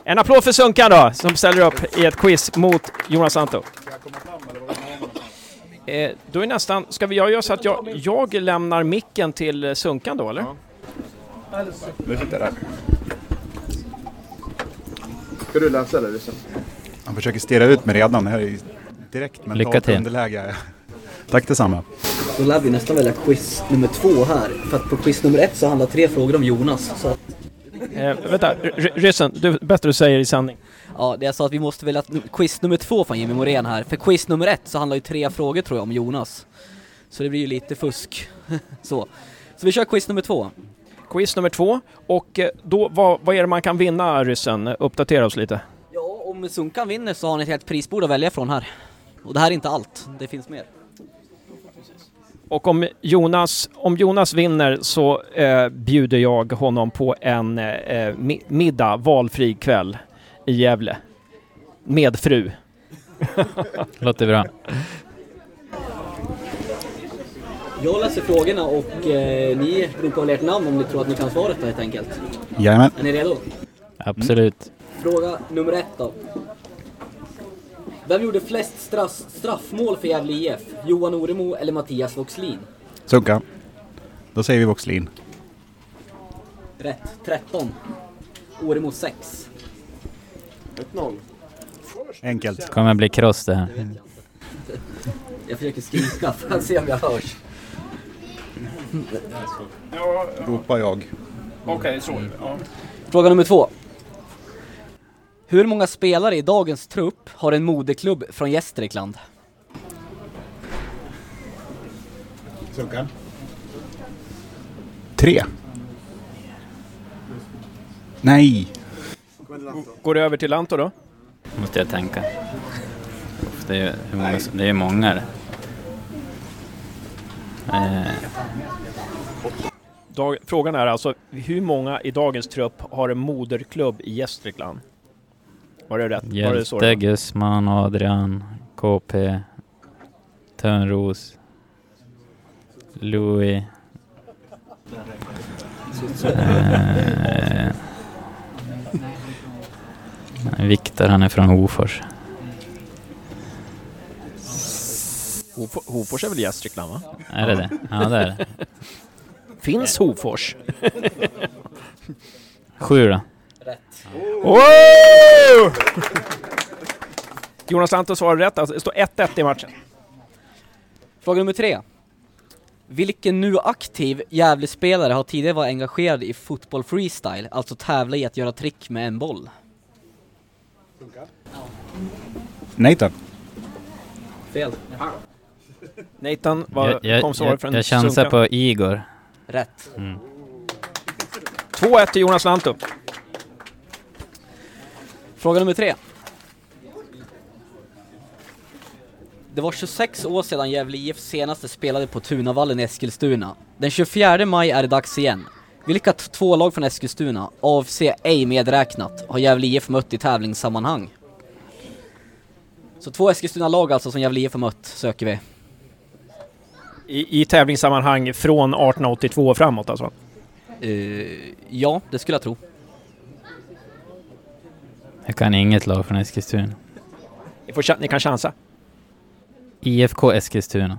En applåd för Sunkan då, som ställer upp i ett quiz mot Jonas Santo. Eh, då är nästan, ska vi göra så att jag, jag lämnar micken till Sunkan då eller? Nu sitter jag där. Ska du läsa det Ryssen? Han försöker stirra ut mig redan. Det här är direkt Lycka mentalt till. underläge. Tack detsamma. Då lär vi nästan välja quiz nummer två här. För att på quiz nummer ett så handlar tre frågor om Jonas. Så att, Eh, vänta, R- Ryssen, du, bättre du säger i sanning. ja, det är så att vi måste välja quiz nummer två från Jimmy Morén här. För quiz nummer ett så handlar ju tre frågor tror jag om Jonas. Så det blir ju lite fusk. så. Så vi kör quiz nummer två. Quiz nummer två, och eh, då, vad, vad är det man kan vinna Ryssen? Uppdatera oss lite. Ja, om Sunkan vinner så har ni ett helt prisbord att välja från här. Och det här är inte allt, det finns mer. Och om Jonas, om Jonas vinner så eh, bjuder jag honom på en eh, mi- middag, valfri kväll i Gävle. med fru. Låter bra. Jag läser frågorna och eh, ni ropar väl ert namn om ni tror att ni kan svaret helt enkelt. Jajamän. Är ni redo? Absolut. Fråga nummer ett då. Vem gjorde flest straff, straffmål för Gävle IF? Johan Oremo eller Mattias Voxlin? Sunka. Då säger vi Voxlin. Rätt. 13. Oremo 6. 1-0. Enkelt. kommer bli kross det här. Jag försöker skrika för att se om jag hörs. Ropar jag. Okej, så. Ja. Fråga nummer två. Hur många spelare i dagens trupp har en moderklubb från Gästrikland? Sunka. Tre. Nej. Går det över till Lanto då? Måste jag tänka. Det är, hur många, det är många Dag, frågan är alltså hur många i dagens trupp har en moderklubb i Gästrikland? Var det rätt? Var det så? Hjälte, Gusman, Adrian, KP, Törnros, Louis. Eh, Viktor, han är från Hofors. Hofo- Hofors är väl Gästrikland va? Är det det? Ja, det är det. Finns Hofors? Sju då? Wow! Jonas Lanto svarade rätt, alltså det står 1-1 i matchen. Fråga nummer tre. Vilken nu aktiv Gävlespelare har tidigare varit engagerad i fotboll freestyle, alltså tävla i att göra trick med en boll? Nathan. Fel. Nathan, vad Jag, jag, kom svaret jag, från jag chansar Sunkan? på Igor. Rätt. Mm. 2-1 till Jonas Lanto. Fråga nummer tre. Det var 26 år sedan Gävle IF senaste spelade på Tunavallen i Eskilstuna. Den 24 maj är det dags igen. Vilka två lag från Eskilstuna, AFC ej medräknat, har Gävle IF mött i tävlingssammanhang? Så två Eskilstuna-lag alltså som Gävle IF har mött, söker vi. I, I tävlingssammanhang från 1882 och framåt alltså? Eh, ja, det skulle jag tro. Jag kan inget lag från Eskilstuna. Ni, får, ni kan chansa. IFK Eskilstuna.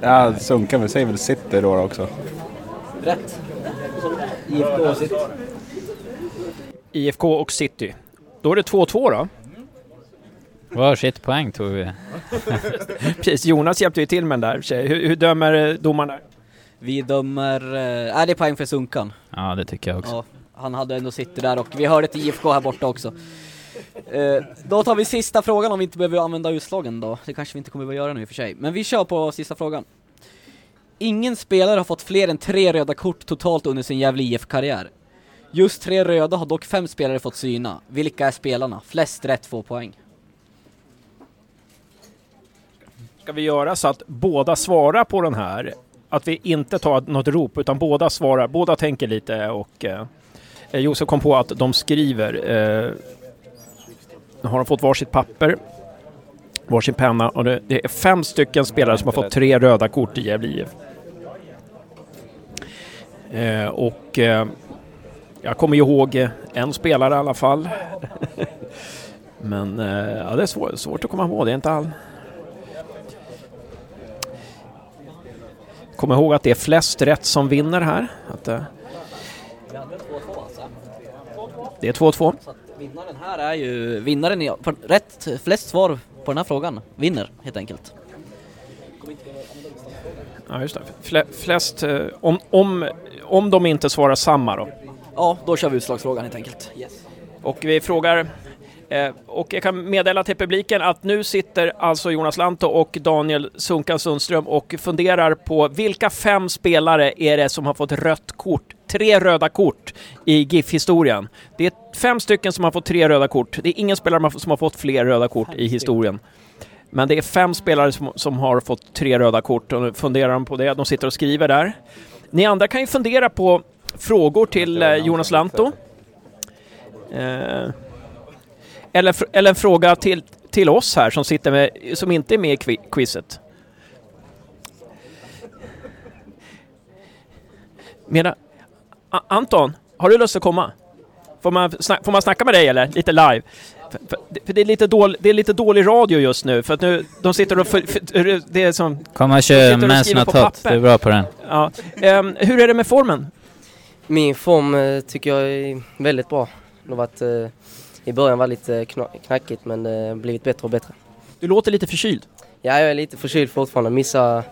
Ja, Sunka, vi säger väl City då också. Rätt. IFK sitt. IFK och City. Då är det 2-2 då. Varsitt poäng tog vi. Precis, Jonas hjälpte ju till med den där. Hur, hur dömer eh, domaren där? Vi dömer... Eh, är det poäng för Sunkan? Ja, det tycker jag också. Ja, han hade ändå City där och vi hörde ett IFK här borta också. Eh, då tar vi sista frågan om vi inte behöver använda utslagen då. Det kanske vi inte kommer att göra nu i och för sig. Men vi kör på sista frågan. Ingen spelare har fått fler än tre röda kort totalt under sin Gävle IF-karriär. Just tre röda har dock fem spelare fått syna. Vilka är spelarna? Flest rätt får poäng. Ska vi göra så att båda svarar på den här? Att vi inte tar något rop utan båda svarar, båda tänker lite och eh, Josef kom på att de skriver. Eh, nu har de fått varsitt papper, varsin penna och det, det är fem stycken spelare som har fått tre röda kort i Gävle IF. Eh, och eh, jag kommer ihåg en spelare i alla fall. Men eh, ja, det är svår, svårt att komma ihåg, det är inte all... Kom ihåg att det är flest rätt som vinner här. Att, eh, Vi hade 2-2 det är 2-2. Så att vinnaren här är ju, vinnaren på rätt, flest svar på den här frågan vinner helt enkelt. Ja, just det. Fle, flest, eh, om, om, om de inte svarar samma då. Ja, då kör vi utslagsfrågan helt enkelt. Yes. Och vi frågar, och jag kan meddela till publiken att nu sitter alltså Jonas Lanto och Daniel Sunkan Sundström och funderar på vilka fem spelare är det som har fått rött kort, tre röda kort i GIF-historien. Det är fem stycken som har fått tre röda kort. Det är ingen spelare som har fått fler röda kort i historien. Men det är fem spelare som, som har fått tre röda kort och nu funderar de på det. De sitter och skriver där. Ni andra kan ju fundera på frågor till eh, Jonas Lanto. Eh, Eller, eller en fråga till, till oss här som sitter med, som inte är med i qui- quizet. Mera, Anton, har du lust att komma? Får man, får man snacka med dig eller? Lite live? För, för, för det, är lite dålig, det är lite dålig radio just nu för att nu, de sitter och... För, för, det är som... Kom och kör sitter och Man's skriver Not på Hot, papper. du är bra på den. Ja. Ehm, hur är det med formen? Min form eh, tycker jag är väldigt bra. Det har varit, eh, I början var det lite kna- knackigt men det har blivit bättre och bättre. Du låter lite förkyld. Ja, jag är lite förkyld fortfarande. Missade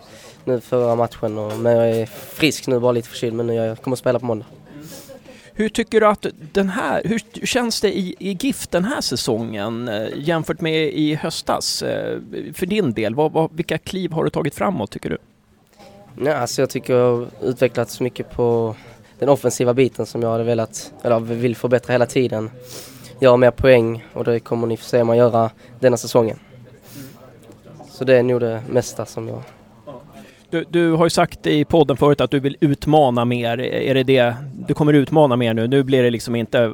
nu förra matchen och, men jag är frisk nu, bara lite förkyld. Men nu jag kommer att spela på måndag. Hur tycker du att den här, hur, hur känns det i, i GIF den här säsongen eh, jämfört med i höstas? Eh, för din del, vad, vad, vilka kliv har du tagit framåt tycker du? Ja, alltså jag tycker jag har utvecklats mycket på den offensiva biten som jag hade velat, eller vill förbättra hela tiden. Göra mer poäng och det kommer ni få se mig göra denna säsongen. Så det är nog det mesta som jag Du, du har ju sagt i podden förut att du vill utmana mer. Är det det du kommer utmana mer nu? Nu blir det liksom inte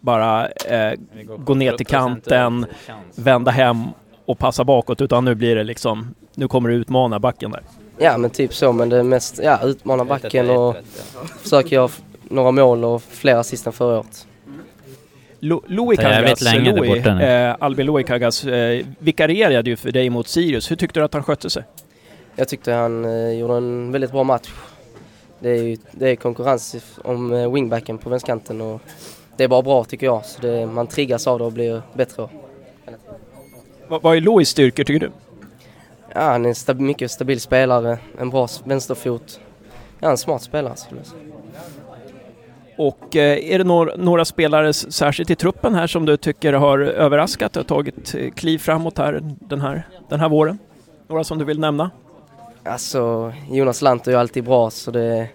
bara eh, gå ner till kanten, vända hem och passa bakåt utan nu blir det liksom, nu kommer du utmana backen där. Ja men typ så men det är mest, ja utmana backen och försöka göra några mål och fler assist än förra året. Lo- Louis Kagas, Louis, eh, Albin Louis Kagas, eh, vikarierade ju för dig mot Sirius. Hur tyckte du att han skötte sig? Jag tyckte han eh, gjorde en väldigt bra match. Det är ju det är konkurrens om eh, wingbacken på vänsterkanten och det är bara bra tycker jag. Så det, man triggas av det och blir bättre. Vad, vad är Louis styrkor tycker du? Ja, han är en stab- mycket stabil spelare, en bra vänsterfot. Ja, en smart spelare skulle jag säga. Och eh, är det några, några spelare, särskilt i truppen här, som du tycker har överraskat och tagit eh, kliv framåt här den här, den här våren? Några som du vill nämna? Alltså, Jonas Lant är ju alltid bra så det,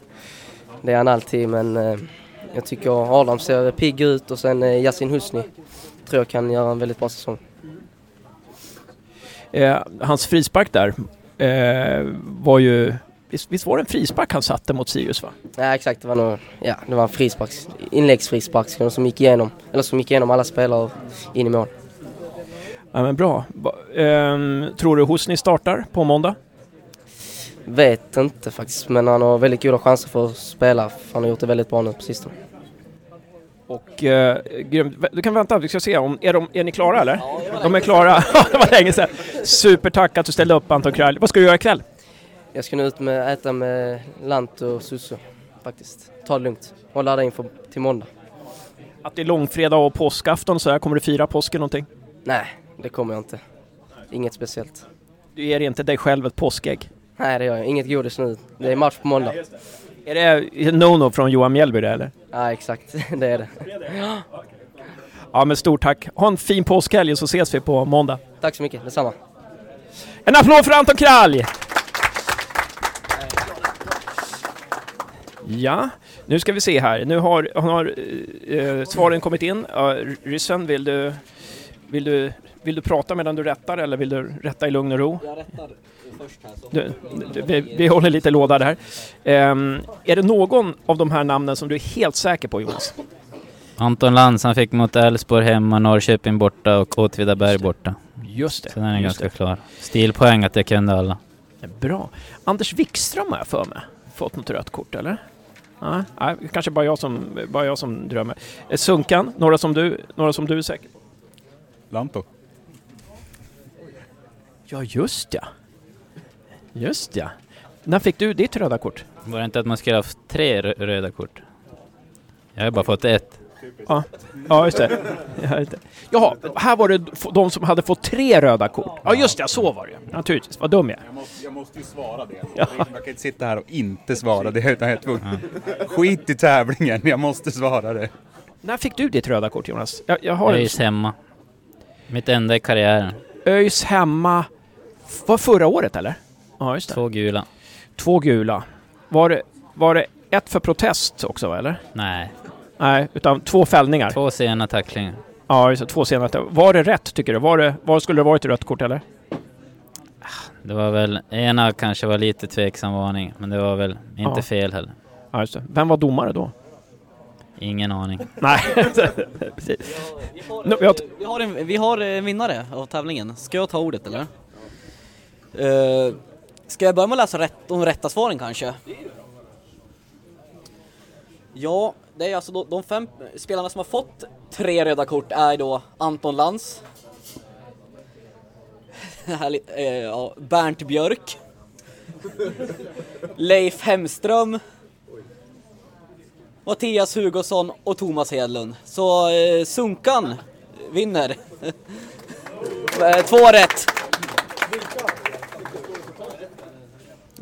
det är han alltid men eh, jag tycker Adam ser pigg ut och sen eh, Yasin Husni tror jag kan göra en väldigt bra säsong. Eh, hans frispark där eh, var ju... Visst, visst var det en frispark han satte mot Sirius va? Ja exakt, det var nog, ja det var en frisparks, inläggsfrispark som gick igenom, eller som gick igenom alla spelare in i mål. Ja men bra. Ehm, tror du Husni startar på måndag? Vet inte faktiskt men han har väldigt goda chanser för att spela han har gjort det väldigt bra nu på sistone. Och eh, Du kan vänta, vi ska se om, är, de, är ni klara eller? De är klara, det var länge sedan. Supertack att du ställde upp Anton Krall. Vad ska du göra ikväll? Jag ska nu ut med, äta med Lant och Susso faktiskt. Ta det lugnt och ladda inför till måndag. Att det är långfredag och påskafton så här, kommer du fira påsken någonting? Nej, det kommer jag inte. Inget speciellt. Du ger inte dig själv ett påskägg? Nej, det gör jag. Inget godis nu. Det är match på måndag. Är det no-no från Johan Mjällby det eller? Ja, exakt. Det är det. Ja men stort tack. Ha en fin påskhelg så ses vi på måndag. Tack så mycket. Detsamma. En applåd för Anton Kralj! Ja, nu ska vi se här. Nu har, har eh, svaren kommit in. Ja, ryssen, vill du, vill, du, vill du prata medan du rättar eller vill du rätta i lugn och ro? Jag rättar först här så. Du, du, vi, vi håller lite låda där. Ehm, är det någon av de här namnen som du är helt säker på Jonas? Anton Lantz, han fick mot Elfsborg hemma, Norrköping borta och Åtvidaberg borta. Just det. Så den är ganska det. klar. Stilpoäng att jag kunde alla. Bra. Anders Wikström har jag för mig fått något rött kort, eller? Nej, nej, kanske bara jag som, bara jag som drömmer. Eh, Sunkan, några som du, några som du är säker på? Lanto. Ja, just ja. Just ja. När fick du ditt röda kort? Var det inte att man skulle ha haft tre rö- röda kort? Jag har bara fått ett. Ja, ja just det. Ja, just det. Jaha, här var det de som hade fått tre röda kort. Ja, just det, så var det Naturligtvis, vad dum jag är. Jag måste, jag måste ju svara det. Ja. Jag kan inte sitta här och inte svara det utan jag är tvungen. Skit i tävlingen, jag måste svara det. När fick du ditt röda kort Jonas? Jag, jag har ÖIS hemma. Mitt enda i karriären. ÖIS hemma. Var förra året eller? Ja, just det. Två gula. Två gula. Var det, var det ett för protest också eller? Nej. Nej, utan två fällningar. Två sena tacklingar. Ja, just två senare. Var det rätt tycker du? Var, det, var skulle det varit ett rött kort eller? Det var väl, ena kanske var lite tveksam varning, men det var väl inte Ja. fel heller. Ja, just det. Vem var domare då? Ingen aning. Nej, precis. Nu, jag, Vi har en, vi har en vinnare av tävlingen. Ska jag ta ordet eller? Uh, ska jag börja med att läsa rätt, de rätta svaren kanske? Ja, det är alltså de, de fem spelarna som har fått tre röda kort är då Anton Lantz, eh, ja, Bernt Björk, Leif Hemström, Mattias Hugosson och Thomas Hedlund. Så eh, Sunkan vinner. Eh, Två rätt.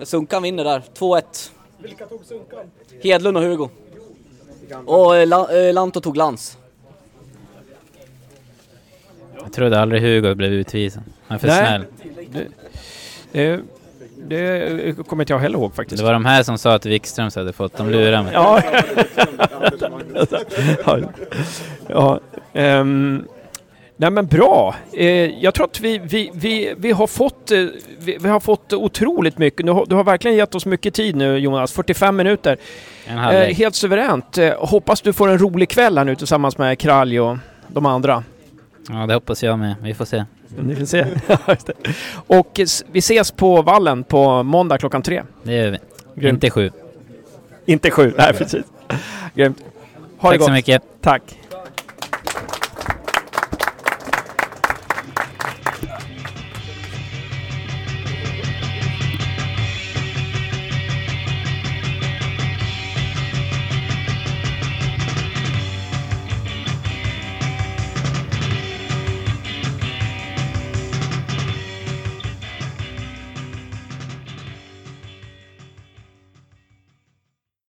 Sunkan vinner där, 2-1. Vilka tog Sunkan? Hedlund och Hugo. Och eh, La, eh, Lanto tog Lans. Jag trodde aldrig Hugo blev utvisad. Han är för Nej. snäll. det, eh, det kommer inte jag heller ihåg faktiskt. Det var de här som sa att Wikström hade fått dem lura mig. Ja. ja. ja. ehm, nej men bra. Eh, jag tror att vi, vi, vi, vi, har fått, eh, vi, vi har fått otroligt mycket. Du har, du har verkligen gett oss mycket tid nu Jonas, 45 minuter. Eh, helt suveränt. Eh, hoppas du får en rolig kväll här nu tillsammans med Kralj och de andra. Ja, det hoppas jag med. Vi får se. Ni får se. Det. och vi ses på vallen på måndag klockan tre. Det gör vi. Grymt. Inte sju. Inte sju, nej precis. Grymt. Ha det Tack så gott. mycket. Tack.